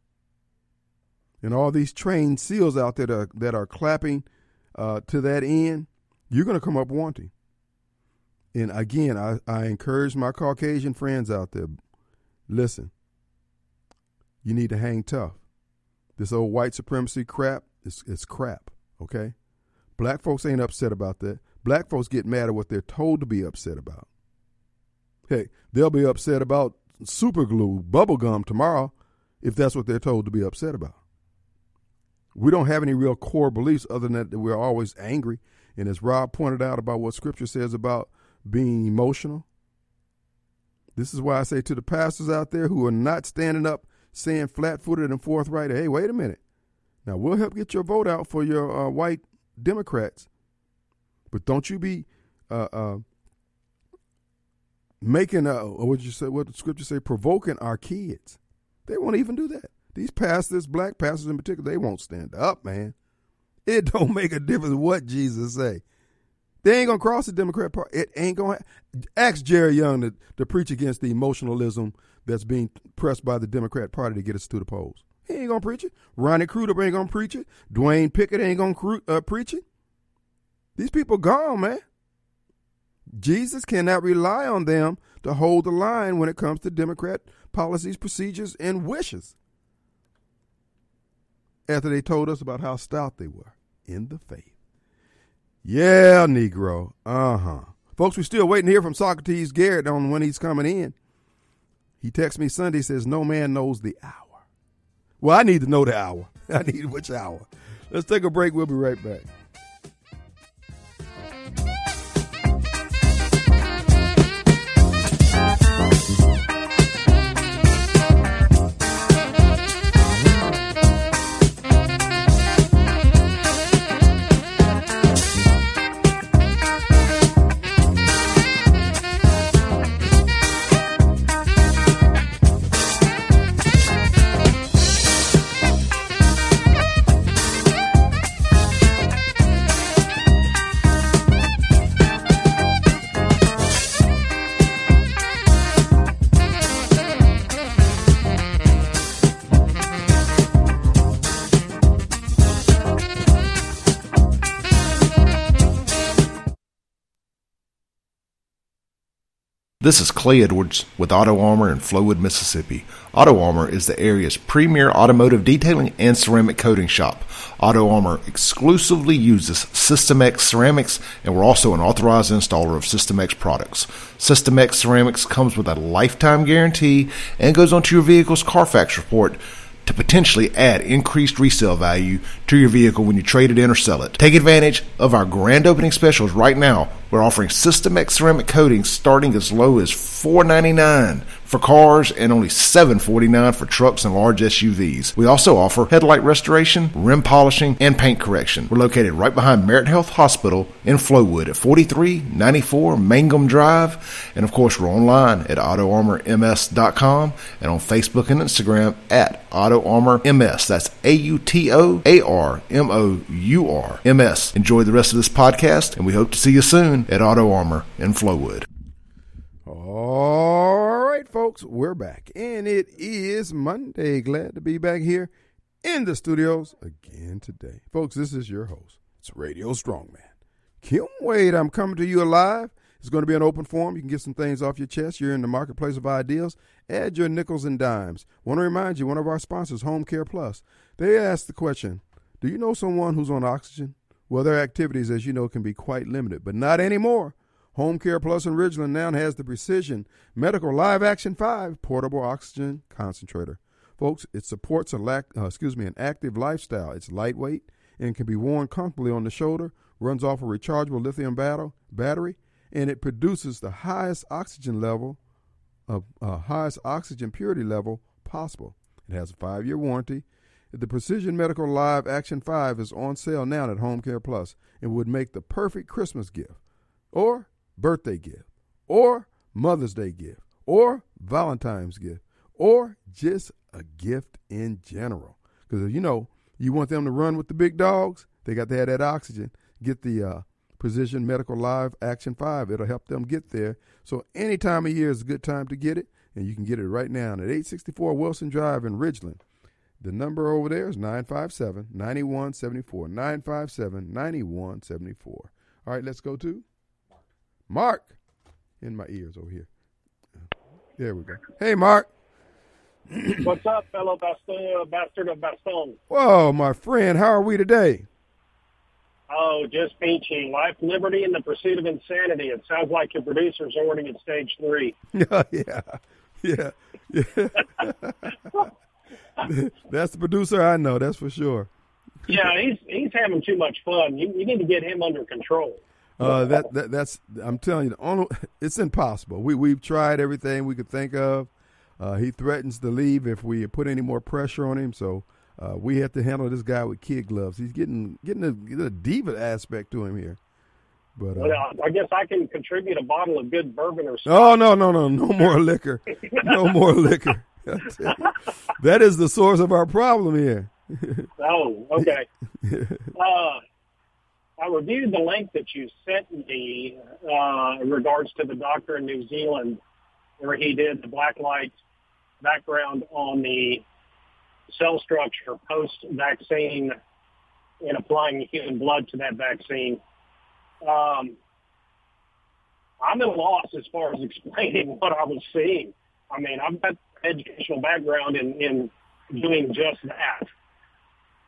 and all these trained SEALs out there that are, that are clapping uh, to that end, you're going to come up wanting. And again, I, I encourage my Caucasian friends out there listen, you need to hang tough. This old white supremacy crap is, is crap, okay? Black folks ain't upset about that. Black folks get mad at what they're told to be upset about. Hey, they'll be upset about super glue, bubble gum tomorrow if that's what they're told to be upset about we don't have any real core beliefs other than that we're always angry. And as Rob pointed out about what Scripture says about being emotional, this is why I say to the pastors out there who are not standing up, saying flat footed and forthright, hey, wait a minute. Now, we'll help get your vote out for your uh, white Democrats. But don't you be uh, uh, making, a, what you say, what the scripture say, provoking our kids. They won't even do that. These pastors, black pastors in particular, they won't stand up, man. It don't make a difference what Jesus say. They ain't gonna cross the Democrat party. It ain't gonna. Ask Jerry Young to, to preach against the emotionalism that's being pressed by the Democrat Party to get us to the polls. He ain't gonna preach it. Ronnie Crudup ain't gonna preach it. Dwayne Pickett ain't gonna uh, preach it. These people gone, man. Jesus cannot rely on them to hold the line when it comes to Democrat policies, procedures, and wishes after they told us about how stout they were in the faith. Yeah, Negro. Uh huh. Folks, we're still waiting to hear from Socrates Garrett on when he's coming in. He texts me Sunday, says, No man knows the hour. Well, I need to know the hour. I need which hour. Let's take a break. We'll be right back. This is Clay Edwards with Auto Armour in Flowood, Mississippi. Auto Armour is the area's premier automotive detailing and ceramic coating shop. Auto Armour exclusively uses System X ceramics, and we're also an authorized installer of System X products. System X ceramics comes with a lifetime guarantee and goes onto your vehicle's Carfax report to potentially add increased resale value to your vehicle when you trade it in or sell it. Take advantage of our grand opening specials right now. We're offering System X ceramic coatings starting as low as $4.99 for cars and only $7.49 for trucks and large SUVs. We also offer headlight restoration, rim polishing, and paint correction. We're located right behind Merit Health Hospital in Flowood at 4394 Mangum Drive. And of course, we're online at AutoArmourMS.com and on Facebook and Instagram at AutoArmourMS. That's A U T O A R M O U R M S. Enjoy the rest of this podcast, and we hope to see you soon at Auto Armour in Flowood. All right, folks, we're back, and it is Monday. Glad to be back here in the studios again today. Folks, this is your host. It's Radio Strongman. Kim Wade, I'm coming to you alive. It's going to be an open forum. You can get some things off your chest. You're in the marketplace of ideas. Add your nickels and dimes. Want to remind you, one of our sponsors, Home Care Plus, they asked the question Do you know someone who's on oxygen? Well, their activities, as you know, can be quite limited, but not anymore. Home Care Plus in Ridgeland now has the Precision Medical Live Action 5 portable oxygen concentrator. Folks, it supports a uh, excuse me, an active lifestyle. It's lightweight and can be worn comfortably on the shoulder, runs off a rechargeable lithium battle, battery, and it produces the highest oxygen level of uh, highest oxygen purity level possible. It has a five-year warranty. The Precision Medical Live Action 5 is on sale now at Home Care Plus and would make the perfect Christmas gift. Or birthday gift, or Mother's Day gift, or Valentine's gift, or just a gift in general. Because, you know, you want them to run with the big dogs, they got to have that oxygen. Get the uh, Precision Medical Live Action 5. It'll help them get there. So any time of year is a good time to get it, and you can get it right now at 864 Wilson Drive in Ridgeland. The number over there is 957 9174. 957 9174. All right, let's go to Mark in my ears over here. There we go. Hey, Mark. What's up, fellow bastard, bastard of Baston? Whoa, my friend. How are we today? Oh, just peachy. Life, liberty, and the pursuit of insanity. It sounds like your producer's already at stage three. yeah, yeah, yeah. that's the producer I know. That's for sure. yeah, he's he's having too much fun. You, you need to get him under control. Uh, that, that that's I'm telling you, only, it's impossible. We we've tried everything we could think of. Uh, he threatens to leave if we put any more pressure on him. So uh, we have to handle this guy with kid gloves. He's getting getting a, getting a diva aspect to him here. But well, uh, I guess I can contribute a bottle of good bourbon or something. Oh no no no no more liquor, no more liquor. that is the source of our problem here. oh okay. Uh, I reviewed the link that you sent me uh, in regards to the doctor in New Zealand where he did the black light background on the cell structure post-vaccine and applying human blood to that vaccine. Um, I'm at a loss as far as explaining what I was seeing. I mean, I've got educational background in, in doing just that.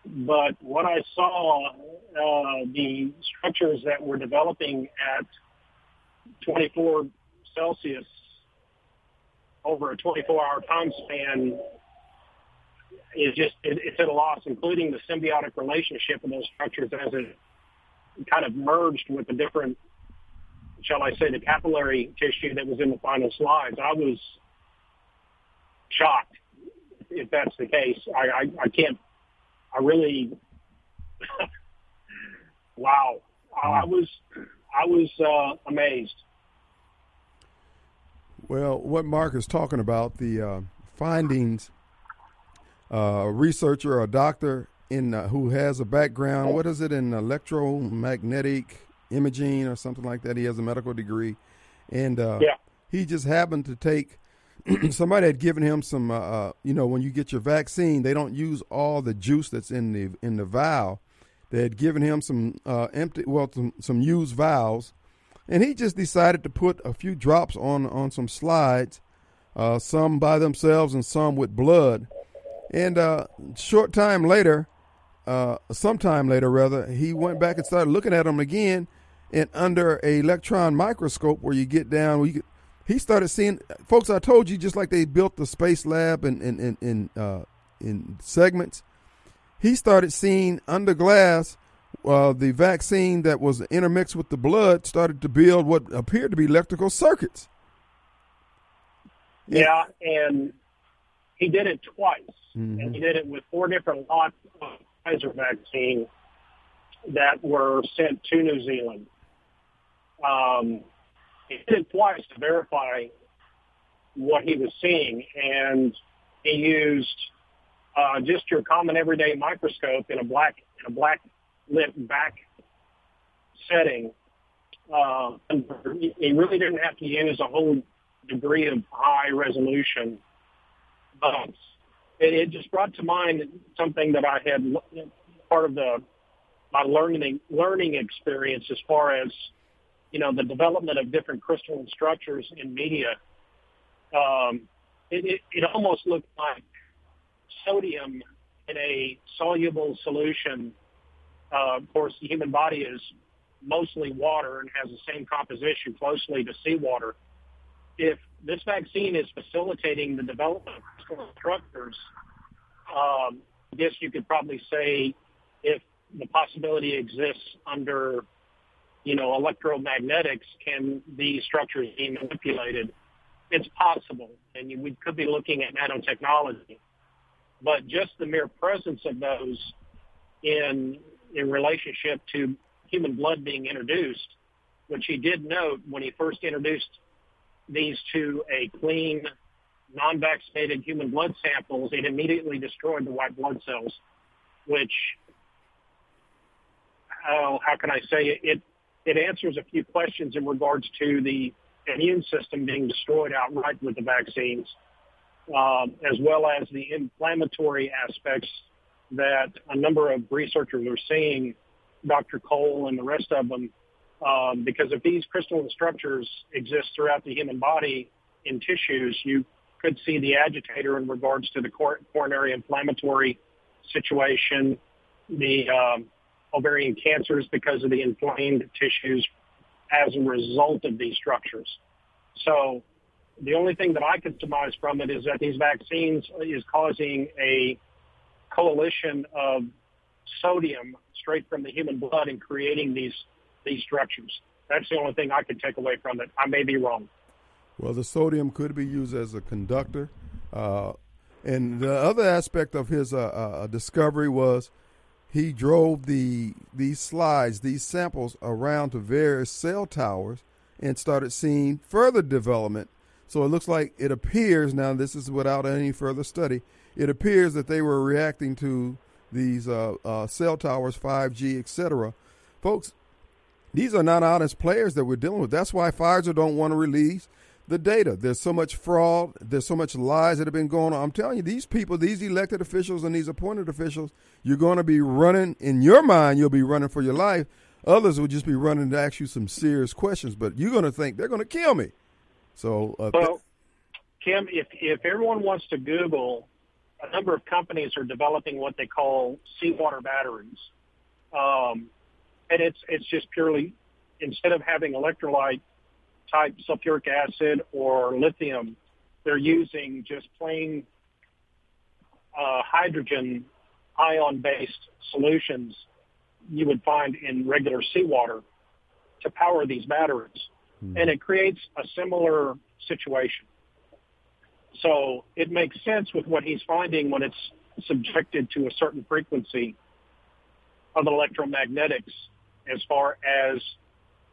But what I saw, uh, the structures that were developing at 24 Celsius over a 24-hour time span is just it, it's at a loss, including the symbiotic relationship of those structures as it kind of merged with the different, shall I say, the capillary tissue that was in the final slides. I was shocked if that's the case. I, I, I can't, I really, wow. I was, I was uh, amazed. Well, what Mark is talking about, the uh, findings, uh, a researcher, a doctor in uh, who has a background, what is it in electromagnetic imaging or something like that? He has a medical degree, and uh, yeah. he just happened to take. somebody had given him some, uh, uh, you know, when you get your vaccine, they don't use all the juice that's in the in the vial. They had given him some empty, well, some, some used vials and he just decided to put a few drops on on some slides, uh, some by themselves and some with blood. And uh, short time later, uh, sometime later rather, he went back and started looking at them again, and under a electron microscope where you get down, where you he started seeing folks. I told you just like they built the space lab in in in in, uh, in segments. He started seeing under glass uh, the vaccine that was intermixed with the blood started to build what appeared to be electrical circuits. Yeah, and he did it twice, mm-hmm. and he did it with four different lots of Pfizer vaccine that were sent to New Zealand. Um, he did it twice to verify what he was seeing, and he used uh, just your common everyday microscope in a black in a black lit back setting, uh, he really didn't have to use a whole degree of high resolution. But it, it just brought to mind something that I had part of the my learning learning experience as far as you know the development of different crystalline structures in media. Um, it, it, it almost looked like sodium in a soluble solution uh, of course, the human body is mostly water and has the same composition closely to seawater. If this vaccine is facilitating the development of crystalline structures, um, I guess you could probably say if the possibility exists under, you know, electromagnetics, can these structures be manipulated? It's possible, and we could be looking at nanotechnology. But just the mere presence of those in in relationship to human blood being introduced, which he did note when he first introduced these to a clean, non-vaccinated human blood samples, it immediately destroyed the white blood cells, which, oh, how can I say it? it? It answers a few questions in regards to the immune system being destroyed outright with the vaccines, um, as well as the inflammatory aspects that a number of researchers are seeing, Dr. Cole and the rest of them, um, because if these crystalline structures exist throughout the human body in tissues, you could see the agitator in regards to the coronary inflammatory situation, the um, ovarian cancers because of the inflamed tissues as a result of these structures. So the only thing that I could surmise from it is that these vaccines is causing a coalition of sodium straight from the human blood and creating these these structures. That's the only thing I could take away from it. I may be wrong. Well, the sodium could be used as a conductor. Uh, and the other aspect of his uh, uh, discovery was he drove the these slides, these samples around to various cell towers and started seeing further development. So it looks like it appears now. This is without any further study it appears that they were reacting to these uh, uh, cell towers, 5G, etc. Folks, these are not honest players that we're dealing with. That's why Pfizer don't want to release the data. There's so much fraud. There's so much lies that have been going on. I'm telling you, these people, these elected officials and these appointed officials, you're going to be running in your mind. You'll be running for your life. Others will just be running to ask you some serious questions, but you're going to think they're going to kill me. So, uh, well, Kim, if if everyone wants to Google a number of companies are developing what they call seawater batteries. Um, and it's, it's just purely, instead of having electrolyte type sulfuric acid or lithium, they're using just plain uh, hydrogen ion-based solutions you would find in regular seawater to power these batteries. Hmm. And it creates a similar situation. So it makes sense with what he's finding when it's subjected to a certain frequency of electromagnetics as far as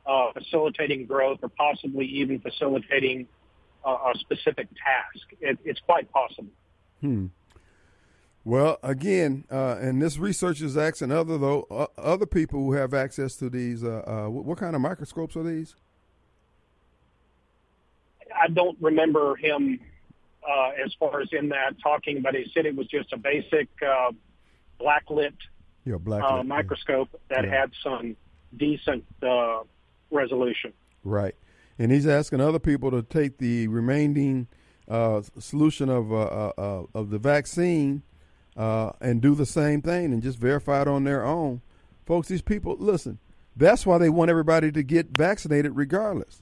uh, facilitating growth or possibly even facilitating uh, a specific task. It, it's quite possible. Hmm. Well, again, uh, and this research is asking other though uh, other people who have access to these. Uh, uh, what, what, kind of microscopes are these? I don't remember him uh, as far as in that talking, but he said it was just a basic uh, blacklit, yeah, microscope yeah. that yeah. had some decent resolution. Right, and he's asking other people to take the remaining uh, solution of uh, uh, of the vaccine uh, and do the same thing and just verify it on their own. Folks, these people, listen, that's why they want everybody to get vaccinated regardless.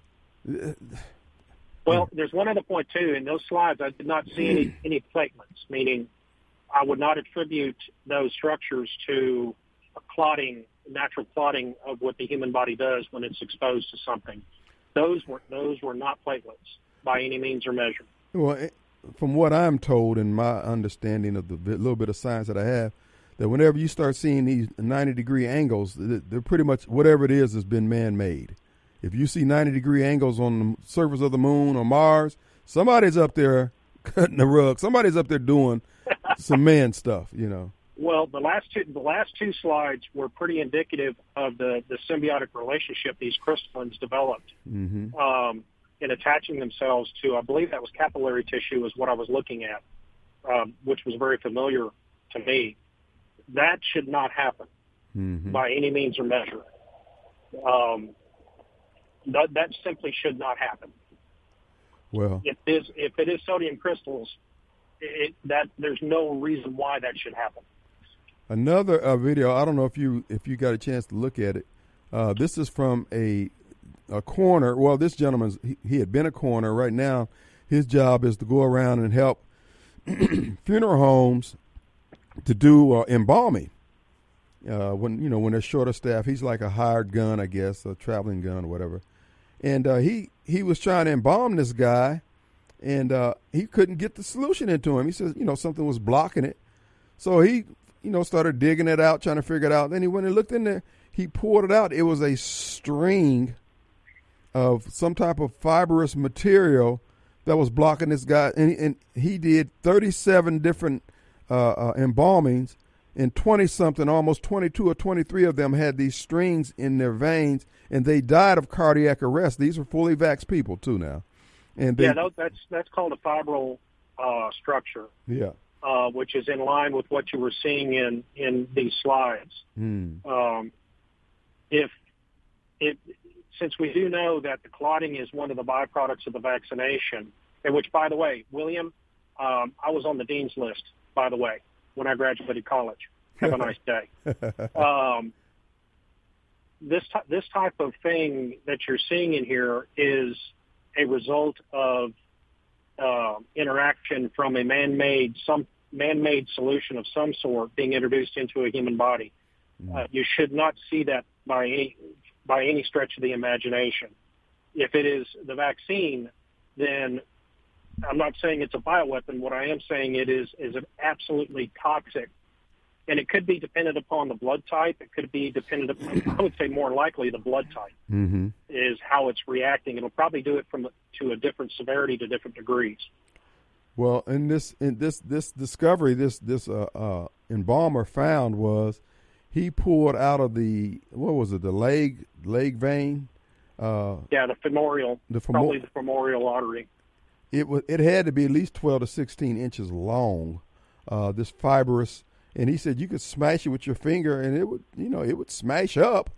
Well, there's one other point too. In those slides, I did not see any any platelets, meaning I would not attribute those structures to clotting, natural clotting of what the human body does when it's exposed to something. Those were those were not platelets by any means or measure. Well, eh, from what I'm told and my understanding of the little bit of science that I have, that whenever you start seeing these 90 degree angles, they're pretty much whatever it is has been man made. If you see 90 degree angles on the surface of the moon or Mars, somebody's up there cutting the rug. Somebody's up there doing some man stuff, you know. Well, the last two the last two slides were pretty indicative of the the symbiotic relationship these crystallines developed. Mm-hmm. Um, in attaching themselves to, I believe that was capillary tissue is what I was looking at, um, which was very familiar to me. That should not happen mm-hmm. by any means or measure. Um, that, that simply should not happen. Well, if it is, if it is sodium crystals, it, that there's no reason why that should happen. Another uh, video. I don't know if you if you got a chance to look at it. Uh, this is from a a coroner. Well, this gentleman's he, he, had been a coroner. Right now, his job is to go around and help funeral homes to do uh, embalming. Uh, when you know when they're short of staff, he's like a hired gun, I guess, a traveling gun or whatever. And uh, he he was trying to embalm this guy, and uh, he couldn't get the solution into him. He says, you know, something was blocking it. So he, you know, started digging it out, trying to figure it out. Then he went and looked in there. He poured it out. It was a string of some type of fibrous material that was blocking this guy, and, and he did 37 different uh, uh, embalmings, and 20 something, almost 22 or 23 of them had these strings in their veins, and they died of cardiac arrest. These are fully vaxxed people too now, and they, yeah, that's that's called a fibril uh, structure. Yeah. Uh, which is in line with what you were seeing in in these slides. Mm. Um, if it since we do know that the clotting is one of the byproducts of the vaccination, and which, by the way, William, um, I was on the dean's list, by the way, when I graduated college. Have a nice day. Um, this t- this type of thing that you're seeing in here is a result of uh, interaction from a man-made some man-made solution of some sort being introduced into a human body. Mm. Uh, you should not see that by any by any stretch of the imagination. If it is the vaccine, then I'm not saying it's a bioweapon. What I am saying it is is an absolutely toxic, and it could be dependent upon the blood type. It could be dependent upon, I would say more likely the blood type mm-hmm. is how it's reacting. It'll probably do it from to a different severity to different degrees. Well, in this in this this discovery, this this uh, uh, embalmer found was he pulled out of the what was it the leg leg vein uh, yeah the femoral the femo- probably the femoral artery it was it had to be at least 12 to 16 inches long uh, this fibrous and he said you could smash it with your finger and it would you know it would smash up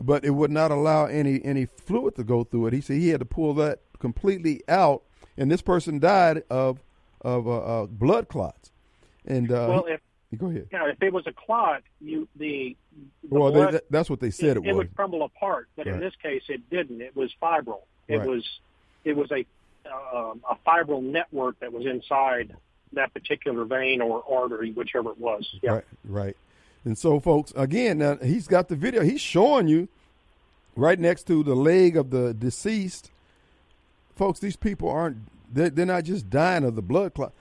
but it would not allow any any fluid to go through it he said he had to pull that completely out and this person died of of uh, uh blood clots and uh, well if Go ahead. Yeah, if it was a clot, you the, the well, blood, they, that's what they said it, it, it would crumble apart. But right. in this case, it didn't. It was fibril. It Right. was it was a um, a fibril network that was inside that particular vein or artery, whichever it was. Yeah. Right, right. And so, folks, again, now he's got the video. He's showing you right next to the leg of the deceased. Folks, these people aren't. They're, they're not just dying of the blood clot.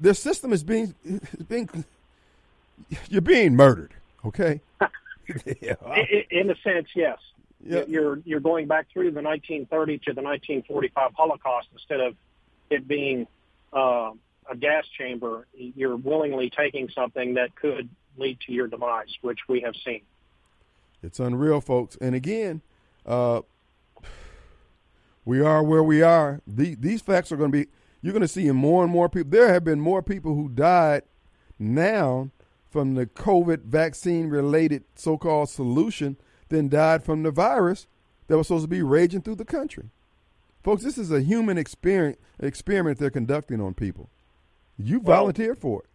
Their system is being is being. You're being murdered. Okay. yeah. I- I- In a sense, yes. Yeah. You're you're going back through the 1930 to the 1945 Holocaust instead of it being uh, a gas chamber. You're willingly taking something that could lead to your demise, which we have seen. It's unreal, folks. And again, uh, we are where we are. The, these facts are going to be, you're going to see in more and more people. There have been more people who died now from the COVID vaccine related so called solution than died from the virus that was supposed to be raging through the country. Folks, this is a human experiment, experiment they're conducting on people. You Well- volunteered for it.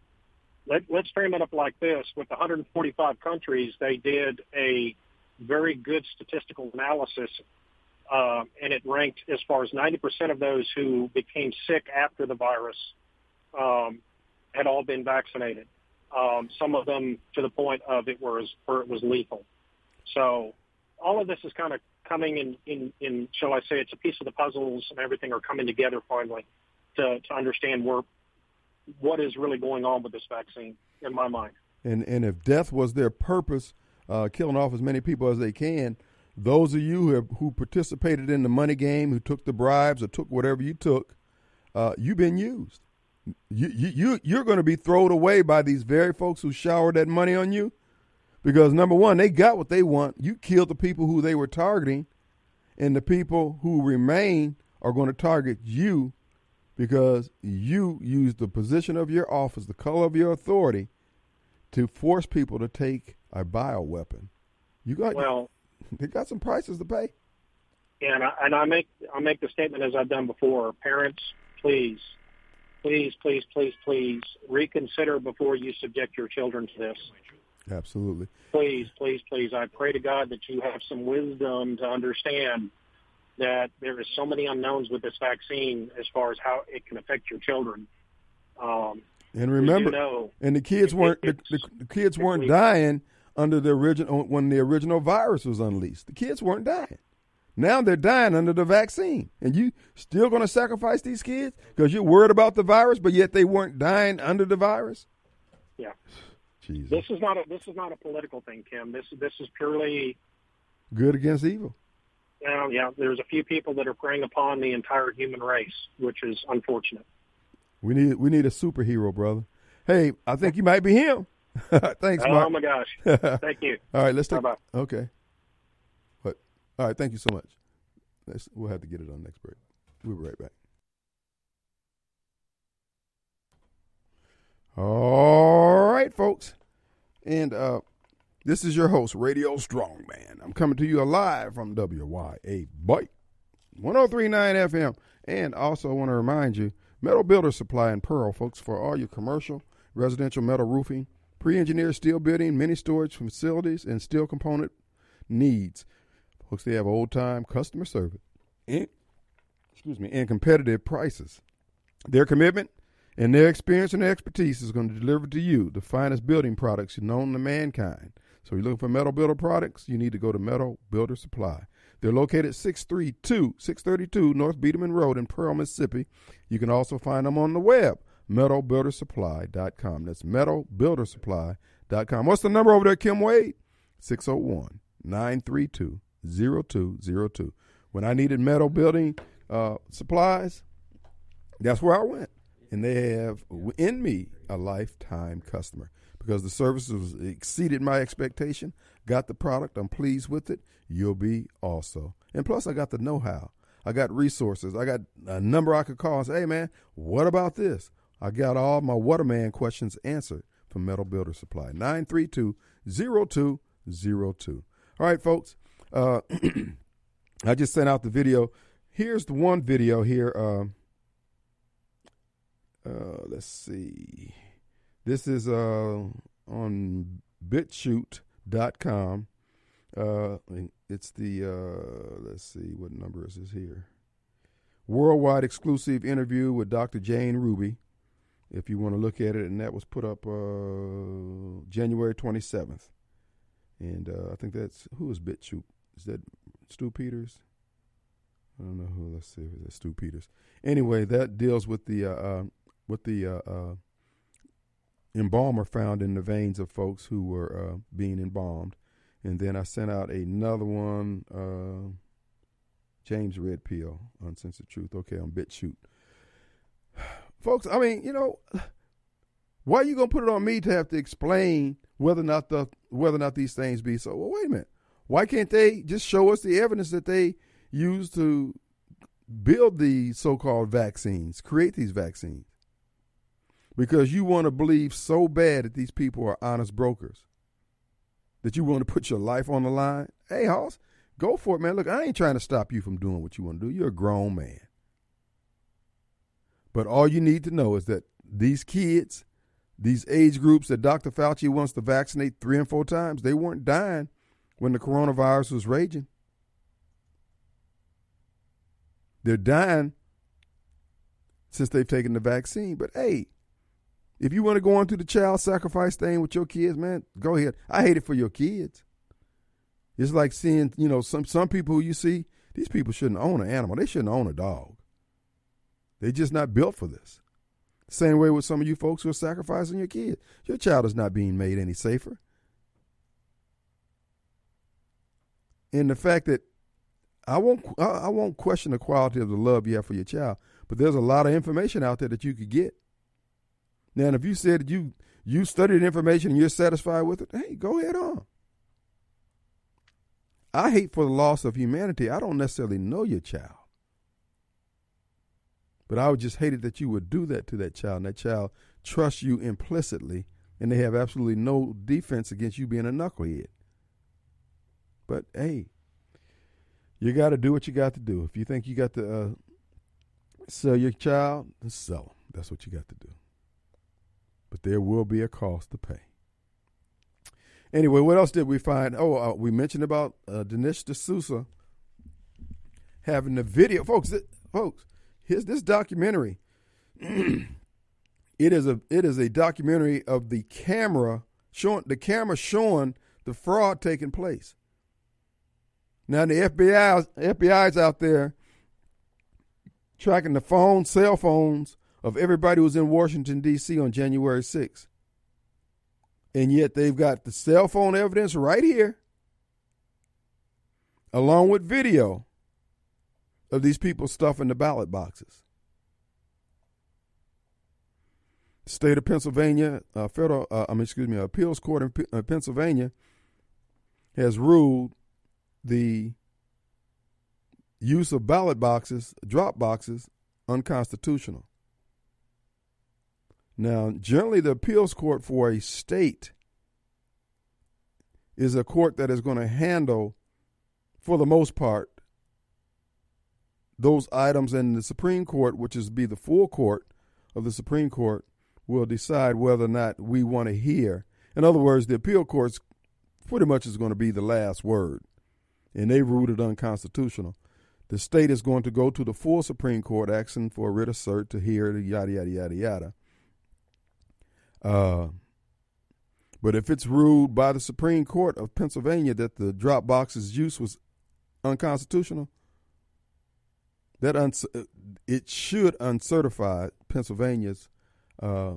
Let, let's frame it up like this: with 145 countries, they did a very good statistical analysis, uh, and it ranked as far as 90% of those who became sick after the virus um, had all been vaccinated. Um, some of them to the point of it was where it was lethal. So all of this is kind of coming in, in, in, shall I say, it's a piece of the puzzles and everything are coming together finally to, to understand where what is really going on with this vaccine in my mind. And and if death was their purpose, uh, killing off as many people as they can, those of you who, have, who participated in the money game, who took the bribes or took whatever you took, uh, you've been used. You you, you you're going to be thrown away by these very folks who showered that money on you, because number one, they got what they want. You killed the people who they were targeting, and the people who remain are going to target you because you use the position of your office, the color of your authority, to force people to take a bioweapon. You got Well, they got some prices to pay. and I, and I make I make the statement as I've done before. Parents, please, please, please, please, please reconsider before you subject your children to this. Absolutely. Please, please, please. I pray to God that you have some wisdom to understand that there is so many unknowns with this vaccine as far as how it can affect your children. Um, And remember, and the kids weren't the, the, the kids weren't dying under the original when the original virus was unleashed. The kids weren't dying. Now they're dying under the vaccine, and you still going to sacrifice these kids because you're worried about the virus, but yet they weren't dying under the virus. Yeah. Jesus, this is not a this is not a political thing, Kim. This this is purely good against evil. You yeah, there's a few people that are preying upon the entire human race, which is unfortunate. We need we need a superhero, brother. Hey, I think you might be him. Thanks, Mark. oh my gosh! Thank you. All right, let's take. Bye-bye. Okay. What? All right, thank you so much. Let's, we'll have to get it on next break. We'll be right back. All right, folks, and uh, this is your host, Radio Strongman. I'm coming to you live from WYA Bite 1039 FM, and also I want to remind you, Metal Builder Supply in Pearl, folks, for all your commercial, residential metal roofing, pre-engineered steel building, mini storage facilities, and steel component needs. Folks, they have old-time customer service and excuse me and competitive prices. Their commitment and their experience and expertise is going to deliver to you the finest building products known to mankind. So you're looking for metal builder products, you need to go to Metal Builder Supply. They're located 632 632 North Bierdeman Road in Pearl, Mississippi. You can also find them on the web, metalbuildersupply.com. That's metalbuildersupply.com. What's the number over there, Kim Wade? 601 932 0202. When I needed metal building uh, supplies, that's where I went. And they have in me a lifetime customer because the services exceeded my expectation. Got the product, I'm pleased with it. You'll be also. And plus, I got the know how. I got resources. I got a number I could call and say, hey, man, what about this? I got all my Waterman questions answered from Metal Builder Supply. 932 0202. All right, folks. Uh, I just sent out the video. Here's the one video here. Um, uh, let's see. This is uh, on bitchute.com. Uh, it's the, uh, let's see, what number is this here? worldwide exclusive interview with Dr. Jane Ruby, if you want to look at it, and that was put up uh, January 27th. And uh, I think that's who is BitChute? Is that Stu Peters? I don't know who. Let's see. Is that Stu Peters? Anyway, that deals with the uh, uh with the uh, uh, embalmer found in the veins of folks who were uh, being embalmed. And then I sent out another one, uh, James Red Redpill, Uncensored Truth. Okay, on BitChute. Folks, I mean, you know, why are you gonna put it on me to have to explain whether or not the whether or not these things be so? Well, wait a minute. Why can't they just show us the evidence that they used to build the so-called vaccines, create these vaccines? Because you want to believe so bad that these people are honest brokers, that you want to put your life on the line. Hey, Hoss, go for it, man. Look, I ain't trying to stop you from doing what you want to do. You're a grown man. But all you need to know is that these kids, these age groups that Dr. Fauci wants to vaccinate three and four times, they weren't dying when the coronavirus was raging. They're dying since they've taken the vaccine. But hey, if you want to go on to the child sacrifice thing with your kids, man, go ahead. I hate it for your kids. It's like seeing, you know, some some people who you see, these people shouldn't own an animal. They shouldn't own a dog. They're just not built for this. Same way with some of you folks who are sacrificing your kids. Your child is not being made any safer. And the fact that I won't I won't question the quality of the love you have for your child, but there's a lot of information out there that you could get. Now, if you said you you studied information and you're satisfied with it, hey, go ahead on. I hate for the loss of humanity. I don't necessarily know your child. But I would just hate it that you would do that to that child, and that child trusts you implicitly, and they have absolutely no defense against you being a knucklehead. But hey, you got to do what you got to do. If you think you got to uh, sell your child, sell them. That's what you got to do. But there will be a cost to pay. Anyway, what else did we find? Oh, uh, we mentioned about uh, Dinesh D'Souza having the video, folks. Folks, Here's this documentary. it is a it is a documentary of the camera showing the camera showing the fraud taking place. Now the FBI FBI's out there tracking the phone, cell phones of everybody who was in Washington D.C. on January 6th. And yet they've got the cell phone evidence right here, along with video of these people stuffing the ballot boxes. State of Pennsylvania, uh, federal, uh, I mean, excuse me, appeals court in P- uh, Pennsylvania has ruled the use of ballot boxes, drop boxes, unconstitutional. Now, generally, the appeals court for a state is a court that is going to handle, for the most part, those items in the Supreme Court, which is be the full court of the Supreme Court, will decide whether or not we want to hear. In other words, the appeal courts pretty much is going to be the last word, and they ruled it unconstitutional. The state is going to go to the full Supreme Court asking for a writ of cert to hear the yada yada yada yada. Uh, but if it's ruled by the Supreme Court of Pennsylvania that the drop box's use was unconstitutional, that it should uncertify Pennsylvania's uh,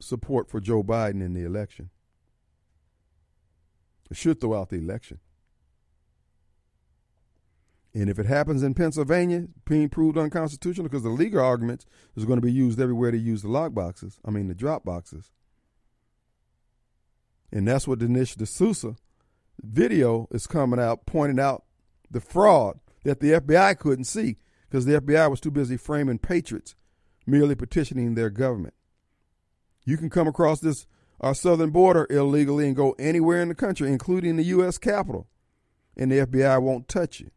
support for Joe Biden in the election. It should throw out the election. And if it happens in Pennsylvania, being proved unconstitutional, because the legal arguments is going to be used everywhere to use the lock boxes, I mean the drop boxes. And that's what Dinesh D'Souza video is coming out, pointing out the fraud that the FBI couldn't see because the FBI was too busy framing patriots, merely petitioning their government. You can come across this our southern border illegally and go anywhere in the country, including the U.S. Capitol, and the FBI won't touch you.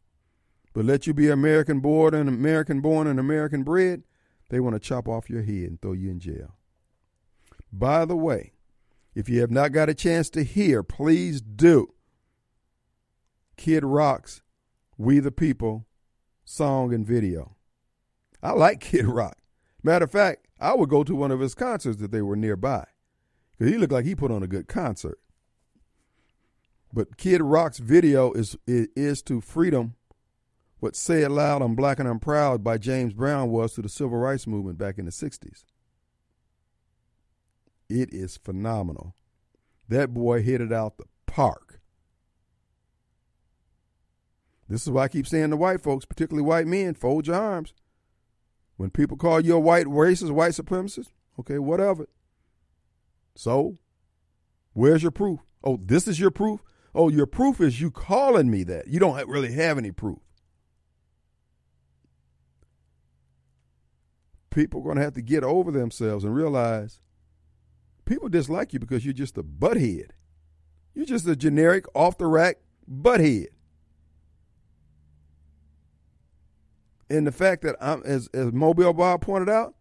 But let you be American born and American born and American bred, they want to chop off your head and throw you in jail. By the way, if you have not got a chance to hear, please do. Kid Rock's we the People song and video. I like Kid Rock. Matter of fact, I would go to one of his concerts if they were nearby. Because he looked like he put on a good concert. But Kid Rock's video is, is, is to freedom what Say It Loud, I'm Black and I'm Proud by James Brown was to the civil rights movement back in the 60s. It is phenomenal. That boy hit it out the park. This is why I keep saying to white folks, particularly white men, fold your arms. When people call you a white racist, white supremacist, okay, whatever. So, where's your proof? Oh, this is your proof? Oh, your proof is you calling me that. You don't really have any proof. People are going to have to get over themselves and realize people dislike you because you're just a butthead. You're just a generic, off the rack butthead. And the fact that I'm, as, as Mobile Bob pointed out,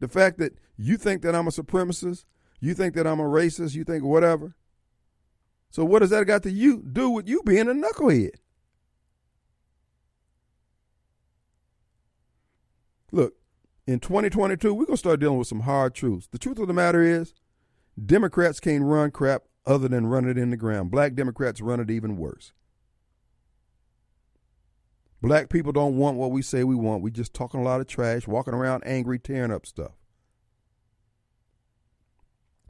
the fact that you think that I'm a supremacist, you think that I'm a racist, you think whatever. So what does that got to you do with you being a knucklehead? Look, in 2022, we're going to start dealing with some hard truths. The truth of the matter is, Democrats can't run crap other than run it in the ground. Black Democrats run it even worse. Black people don't want what we say we want. We just talking a lot of trash, walking around angry, tearing up stuff.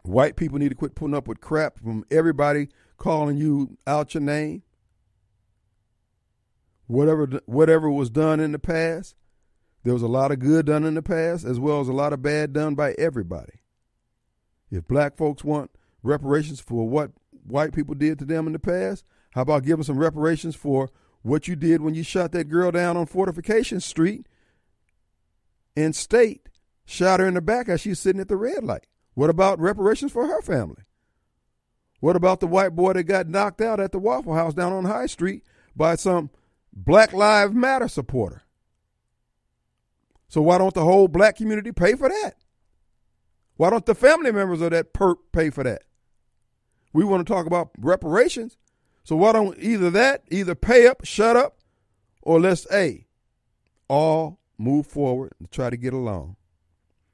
White people need to quit putting up with crap from everybody calling you out your name. Whatever whatever was done in the past, there was a lot of good done in the past as well as a lot of bad done by everybody. If black folks want reparations for what white people did to them in the past, how about giving some reparations for what you did when you shot that girl down on Fortification Street in state, shot her in the back as she was sitting at the red light. What about reparations for her family? What about the white boy that got knocked out at the Waffle House down on High Street by some Black Lives Matter supporter? So why don't the whole black community pay for that? Why don't the family members of that perp pay for that? We want to talk about reparations. So why don't either that, either pay up, shut up, or let's a all move forward and try to get along.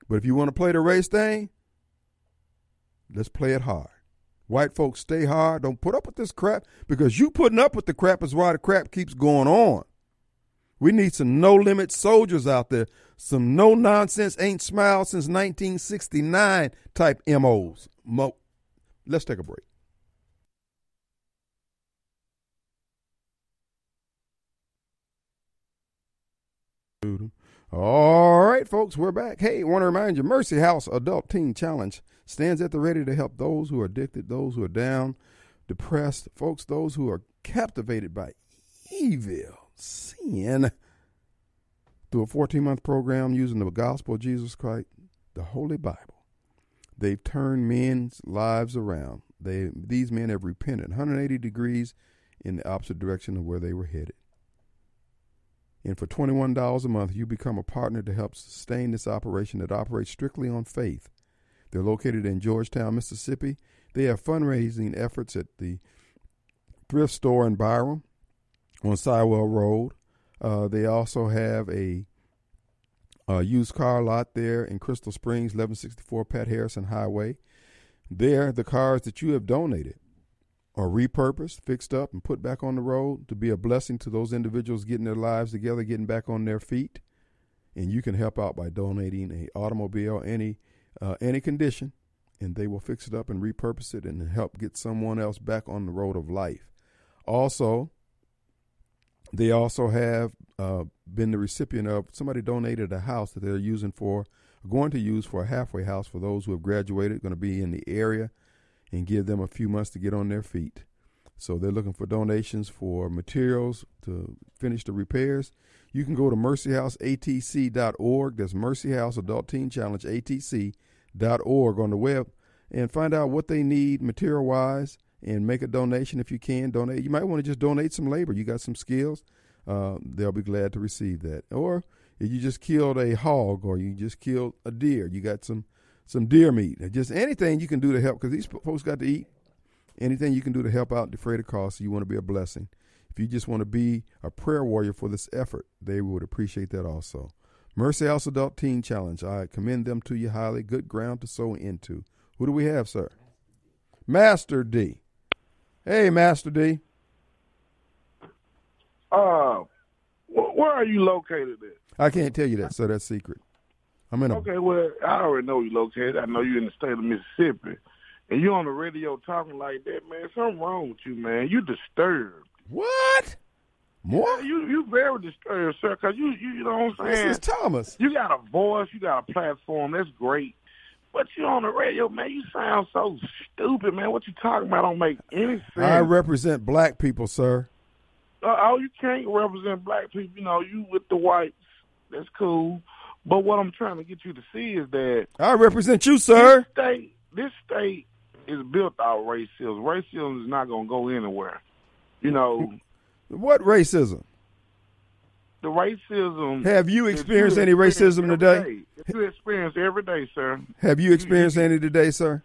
But if you want to play the race thing, let's play it hard. White folks stay hard. Don't put up with this crap because you putting up with the crap is why the crap keeps going on. We need some no limit soldiers out there, some no nonsense, ain't smiled since 1969 type MOs. Mo- Let's take a break. All right, folks, we're back. Hey, want to remind you, Mercy House Adult Teen Challenge stands at the ready to help those who are addicted, those who are down, depressed, folks, those who are captivated by evil, sin, through a 14 month program using the gospel of Jesus Christ, the Holy Bible. They've turned men's lives around. They these men have repented 180 degrees in the opposite direction of where they were headed. And for $21 a month, you become a partner to help sustain this operation that operates strictly on faith. They're located in Georgetown, Mississippi. They have fundraising efforts at the thrift store in Byram on Siwell Road. Uh, they also have a, a, used car lot there in Crystal Springs, 1164 Pat Harrison Highway. There, the cars that you have donated are repurposed, fixed up, and put back on the road to be a blessing to those individuals getting their lives together, getting back on their feet. And you can help out by donating a automobile, any uh, any condition, and they will fix it up and repurpose it and help get someone else back on the road of life. Also, they also have uh, been the recipient of somebody donated a house that they're using for, going to use for a halfway house for those who have graduated, going to be in the area and give them a few months to get on their feet. So they're looking for donations for materials to finish the repairs. You can go to mercyhouseatc.org. That's Mercy House Adult Teen Challenge atc.org on the web and find out what they need material wise and make a donation if you can. Donate. You might want to just donate some labor. You got some skills. Uh, they'll be glad to receive that. Or if you just killed a hog or you just killed a deer, you got some some deer meat, just anything you can do to help because these folks got to eat. Anything you can do to help out, defray the cost. You want to be a blessing. If you just want to be a prayer warrior for this effort, they would appreciate that also. Mercy House Adult Teen Challenge. I commend them to you highly. Good ground to sow into. Who do we have, sir? Master D. Hey, Master D. Uh, where are you located at? I can't tell you that, so That's secret. I'm in a. Okay, well, I already know you're located. I know you're in the state of Mississippi. And you on the radio talking like that, man. Something wrong with you, man. You disturbed. What? More? You you very disturbed, sir. Cause you you, you know what I'm saying. This is Thomas. You got a voice. You got a platform. That's great. But you on the radio, man. You sound so stupid, man. What you talking about don't make any sense. I represent black people, sir. Uh, oh, you can't represent black people. You know, you with the whites. That's cool. But what I'm trying to get you to see is that I represent you, sir. This state, this state is built out racism. Racism is not going to go anywhere. You know. What racism? The racism. Have you experienced you any racism today? Day. You experience every day, sir. Have you experienced any today, sir?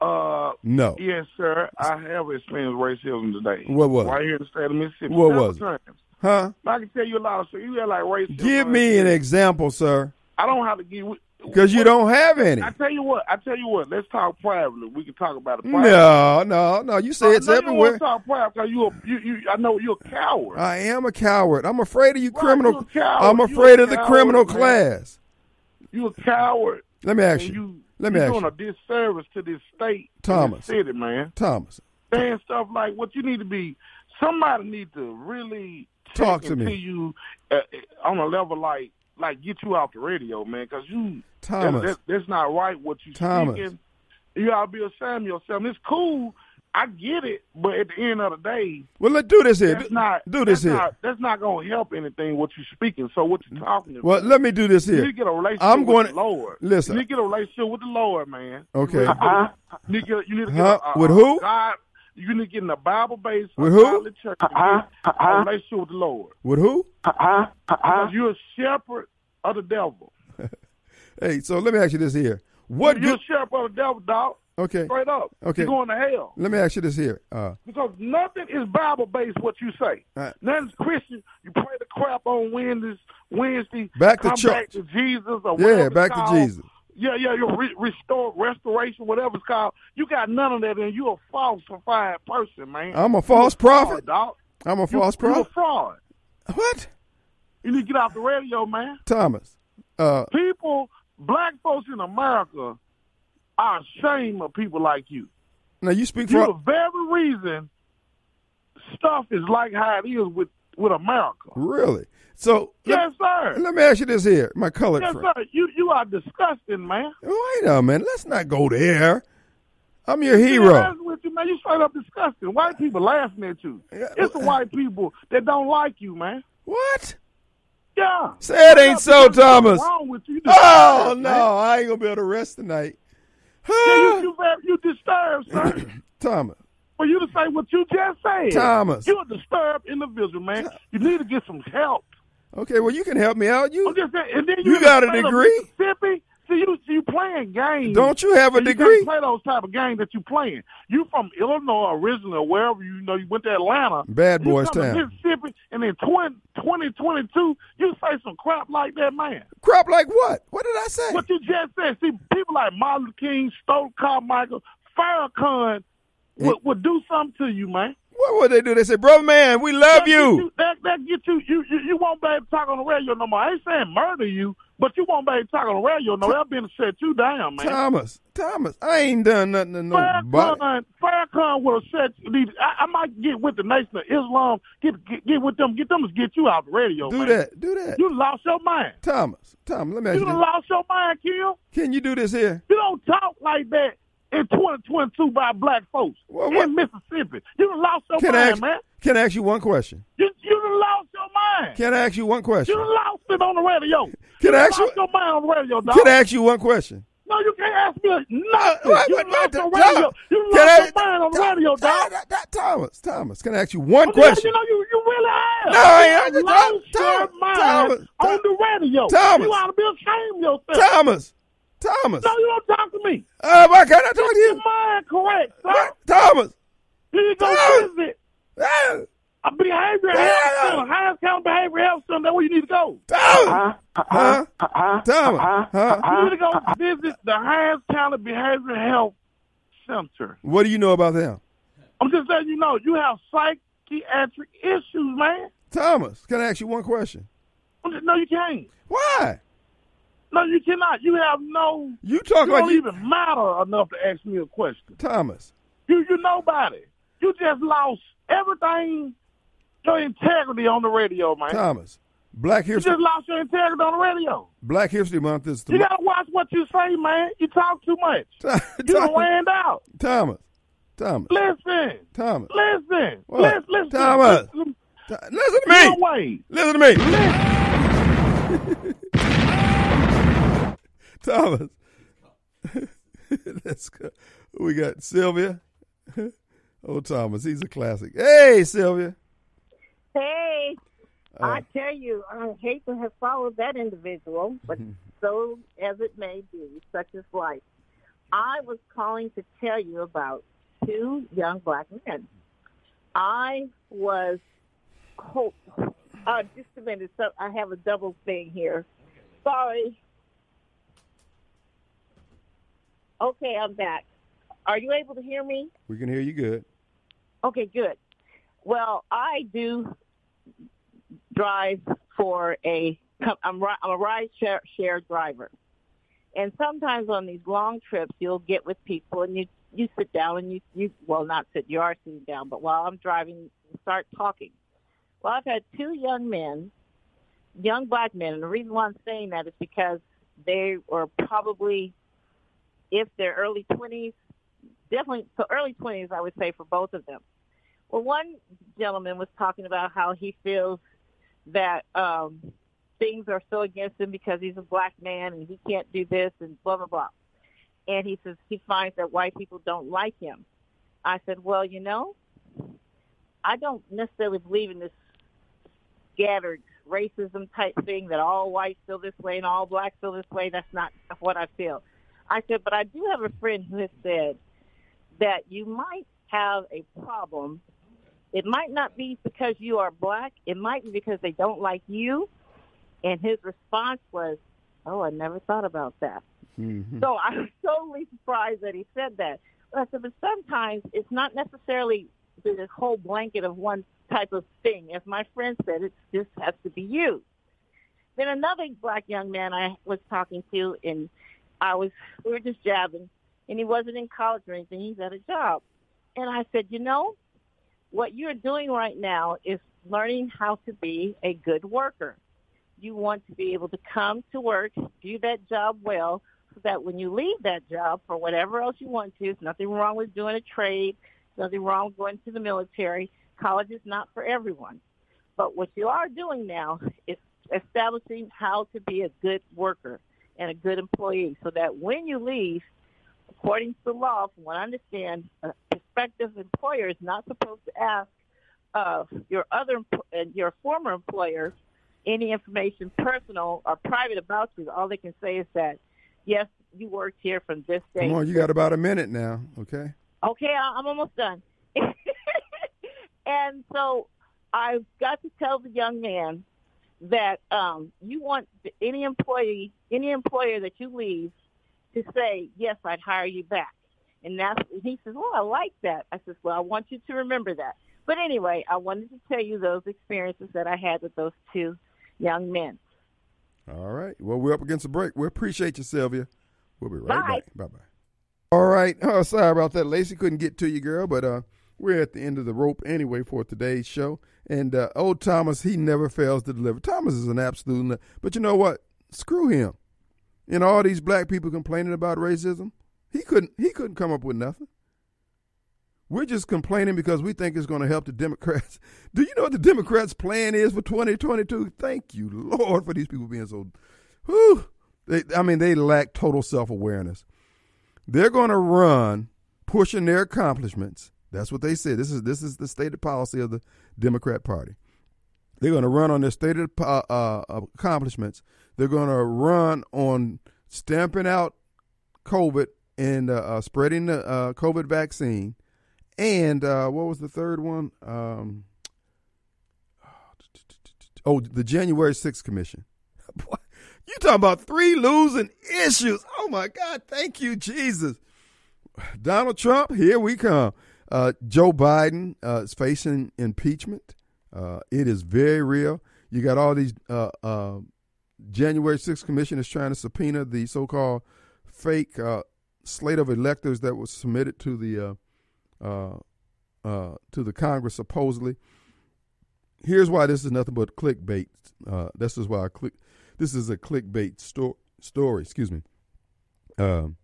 Uh, no. Yes, sir. I have experienced racism today. What was? Right here in the state of Mississippi. What was? Times. Huh? I can tell you a lot of stuff. You got like racism. Give me an example, sir. I don't have to give. Because you don't have any. I tell you what. I tell you what. Let's talk privately. We can talk about it. Privately. No, no, no. You say uh, it's no, everywhere. You talk private because you, you, you. I know you're a coward. I am a coward. I'm afraid of you, right, criminal. I'm afraid of the coward, criminal man. class. You a coward. Let me ask you. you Let me you're ask doing you. a disservice to this state, Thomas. this city, man. Thomas. Saying stuff like what you need to be. Somebody need to really talk to me. You uh, on a level like like get you off the radio, man, because you Thomas. That, that, that's not right. What you Thomas. speaking, you gotta be ashamed of yourself. It's cool. I get it, but at the end of the day, well, let's do this here. That's do, not do this that's here. Not, that's not going to help anything. What you're speaking. So what you're talking about? Well, let me do this You here. need to get a relationship I'm with going the Lord. listen. You need to get a relationship with the Lord, man. Okay. Uh-huh. You need to get, you need to get Huh? a, a, With who? God. You need to get in a Bible based With who? church. Uh-huh. A relationship with the Lord. With who? Uh-huh. Because you're a shepherd of the devil. Hey, so let me ask you this here. What you're good? a shepherd of the devil, dog. Okay. Straight up. Okay. You're going to hell. Let me ask you this here. Uh, Because nothing is Bible based what you say. Uh, Nothing's Christian. You pray the crap on Wednesdays, Wednesday. Back to come church. back to Jesus or yeah, back to. Jesus. Yeah, yeah, you're re- restore, restoration, whatever it's called. You got none of that, and you're a falsified person, man. I'm a false a prophet. fraud, dog. I'm a You- false You're a prophet. fraud. What? You need to get off the radio, man. Thomas. Uh, People, black folks in America are ashamed of people like you. now you speak for. the very reason stuff is like how it is with, with America. Really? So Yes, sir. let, let me ask you this here, my colored Yes, friend. sir. You you are disgusting, man. Wait a minute. Let's not go there. I'm your hero. with you, man. You straight up disgusting. White people laughing at you. It's the white people that don't like you, man. What? Yeah. Say it ain't so, Thomas. Wrong with you. You Oh no, man. I ain't gonna be able to rest tonight. Yeah, you, you, you disturbed, sir. Thomas. For you to say what you just said. Thomas. You're a disturbed individual, man. You need to get some help. Okay, well you can help me out. You just saying, and then You got a degree? Mississippi. See, you you playing games. don't you have a you degree? can't play those type of games that you playing. You from Illinois originally, or wherever you know you went to Atlanta. Bad boys town. Mississippi, and in 20, 2022, you say some crap like that, man. Crap like what? What did I say? What you just said. See, people like Martin King, Stokely Carmichael, Farrakhan would, would do something to you, man. What would they do? They say, brother man, we love That get you. That, that get you, you, you, you won't be able to talk on the radio no more. I ain't saying murder you, but you won't be able to talk on the radio no more. They'll be to shut you down, man. Thomas, Thomas, I ain't done nothing to nobody. Farrakhan, Farrakhan would have said, these- I, I might get with the Nation of Islam, get, get get with them, get them to get you out the radio. Do man. that. Do that. You lost your mind. Thomas, Thomas, let me ask You you lost your mind, Kim. Can you do this here? You don't talk like that in 2022 by black folks Well, in Mississippi. You done lost your Can mind, ask, man. can I ask you one question? You you done lost your mind. Can I ask you one question? you lost it on the radio. Can you I ask you- your mind on the radio, dog. Can I ask you one question? no, you can't ask me nothing. What- you lost your radio. You lost your mind on the radio, dog. Tho- Tho- Thomas, Thomas, can I ask you one You know, you, you really have. No, I ain't. You lost your mind on the radio. Thomas. You ought to be ashamed of yourself. Thomas, Thomas. No, you don't talk to me. Uh, why can't I talk Get to your you? mind correct, sir. What? Thomas. You need to go Thomas. visit. Ah, A behavioral health center, Hinds County Behavioral Health Center. That's where you need to go. Thomas, huh? Thomas, huh? You need to go visit the Hinds County Behavioral Health Center. What do you know about them? I'm just letting you know, you have psychiatric issues, man. Thomas, can I ask you one question? No, you can't. Why? No, you cannot. You have no. You talk You like don't you, even matter enough to ask me a question. Thomas. You you nobody. You just lost everything, your integrity on the radio, man. Thomas. Black History. You just lost your integrity on the radio. Black History Month is You gotta watch what you say, man. You talk too much. You Thomas. ran out. Thomas. Thomas. Listen. Thomas. Listen. What? Listen. Listen. Thomas. Listen. Listen to me. No way. Listen to me. Thomas. Let's go. We got Sylvia. Oh, Thomas, he's a classic. Hey, Sylvia. Hey, Uh, I tell you, I hate to have followed that individual, but so as it may be, such is life. I was calling to tell you about two young black men. I was, oh, uh, just a minute. So I have a double thing here. Sorry. Okay, I'm back. Are you able to hear me? we can hear you good. Okay, good. Well, I do drive for a. I'm I'm a ride share, share driver, and sometimes on these long trips, you'll get with people and you you sit down and you you well not sit you are sitting down, but while I'm driving, you start talking. Well, I've had two young men, young black men, and the reason why I'm saying that is because they were probably, if they're early twenties, definitely so early twenties, I would say for both of them. Well, one gentleman was talking about how he feels that um, things are so against him because he's a black man and he can't do this and blah blah blah. And he says he finds that white people don't like him. I said, well, you know, I don't necessarily believe in this scattered racism type thing that all whites feel this way and all blacks feel this way. That's not what I feel. I said, but I do have a friend who has said that you might have a problem. It might not be because you are black. It might be because they don't like you. And his response was, oh, I never thought about that. Mhm. So I was totally surprised that he said that. But I said, but sometimes it's not necessarily this whole blanket of one type of thing. As my friend said, it just has to be used. Then another black young man I was talking to, and I was we were just jabbing, and he wasn't in college or anything. He's at a job, and I said, you know, what you're doing right now is learning how to be a good worker. You want to be able to come to work, do that job well, so that when you leave that job for whatever else you want to, there's nothing wrong with doing a trade, nothing wrong with going to the military. College is not for everyone. But what you are doing now is establishing how to be a good worker and a good employee so that when you leave, according to the law, from what I understand, a prospective employer is not supposed to ask uh, your other uh, your former employer any information personal or private about you. All they can say is that yes, you worked here from this day. Come on, you got about a minute now, okay? Okay, I'm almost done. and so I've got to tell the young man that um, you want any employee, any employer that you leave, to say yes, I'd hire you back. And that's he says, well, I like that. I says, well, I want you to remember that. But anyway, I wanted to tell you those experiences that I had with those two young men. All right. Well, we're up against a break. We appreciate you, Sylvia. We'll be right Bye. back. Bye bye. All right. Oh, sorry about that, Lacey. Couldn't get to you, girl, but uh, we're at the end of the rope anyway for today's show. And uh, old Thomas, he never fails to deliver. Thomas is an absolute. But you know what? Screw him. And all these black people complaining about racism, he couldn't. He couldn't come up with nothing. We're just complaining because we think it's going to help the Democrats. Do you know what the Democrats' plan is for 2022? Thank you, Lord, for these people being so. Whew, they, I mean, they lack total self awareness. They're going to run pushing their accomplishments. That's what they said. This is this is the stated policy of the Democrat Party. They're going to run on their stated uh, uh, accomplishments. They're going to run on stamping out COVID and uh, uh, spreading the uh, COVID vaccine. And what was the third one? Um, Oh, the January 6th commission. you talking about three losing issues. Oh my God. Thank you, Jesus. Donald Trump, here we come. Uh, Joe Biden uh, is facing impeachment. Uh, it is very real. You got all these uh, uh, January 6th commission is trying to subpoena the so-called fake uh, slate of electors that was submitted to the to the Congress supposedly. Here's why this is nothing but clickbait. this is why I click. This is a clickbait sto- story. Excuse me. Um,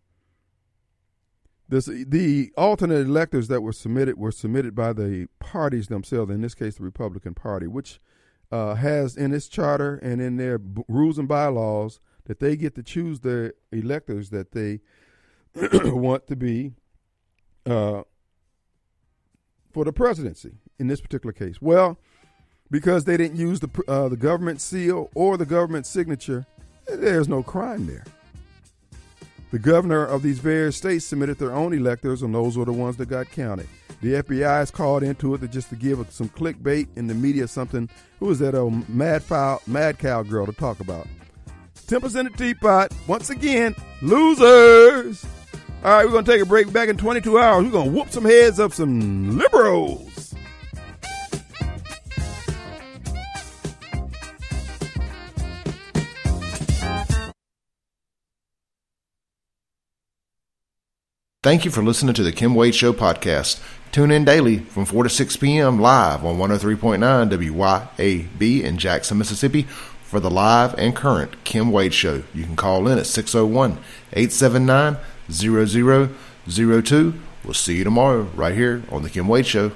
this, the alternate electors that were submitted were submitted by the parties themselves, in this case, the Republican Party, which uh, has in its charter and in their b- rules and bylaws that they get to choose the electors that they want to be uh, for the presidency in this particular case. Well, because they didn't use the uh, the government seal or the government signature, there's no crime there. The governor of these various states submitted their own electors, and those were the ones that got counted. The FBI is called into it just to give some clickbait in the media something. Who is that old mad foul, mad cow girl to talk about? Tempers in the teapot. Once again, losers. All right, we're going to take a break. Back in 22 hours, we're going to whoop some heads up some liberals. Thank you for listening to the Kim Wade Show podcast. Tune in daily from 4 to 6 p.m. live on 103.9 WYAB in Jackson, Mississippi for the live and current Kim Wade Show. You can call in at 601 879 0002. We'll see you tomorrow right here on the Kim Wade Show.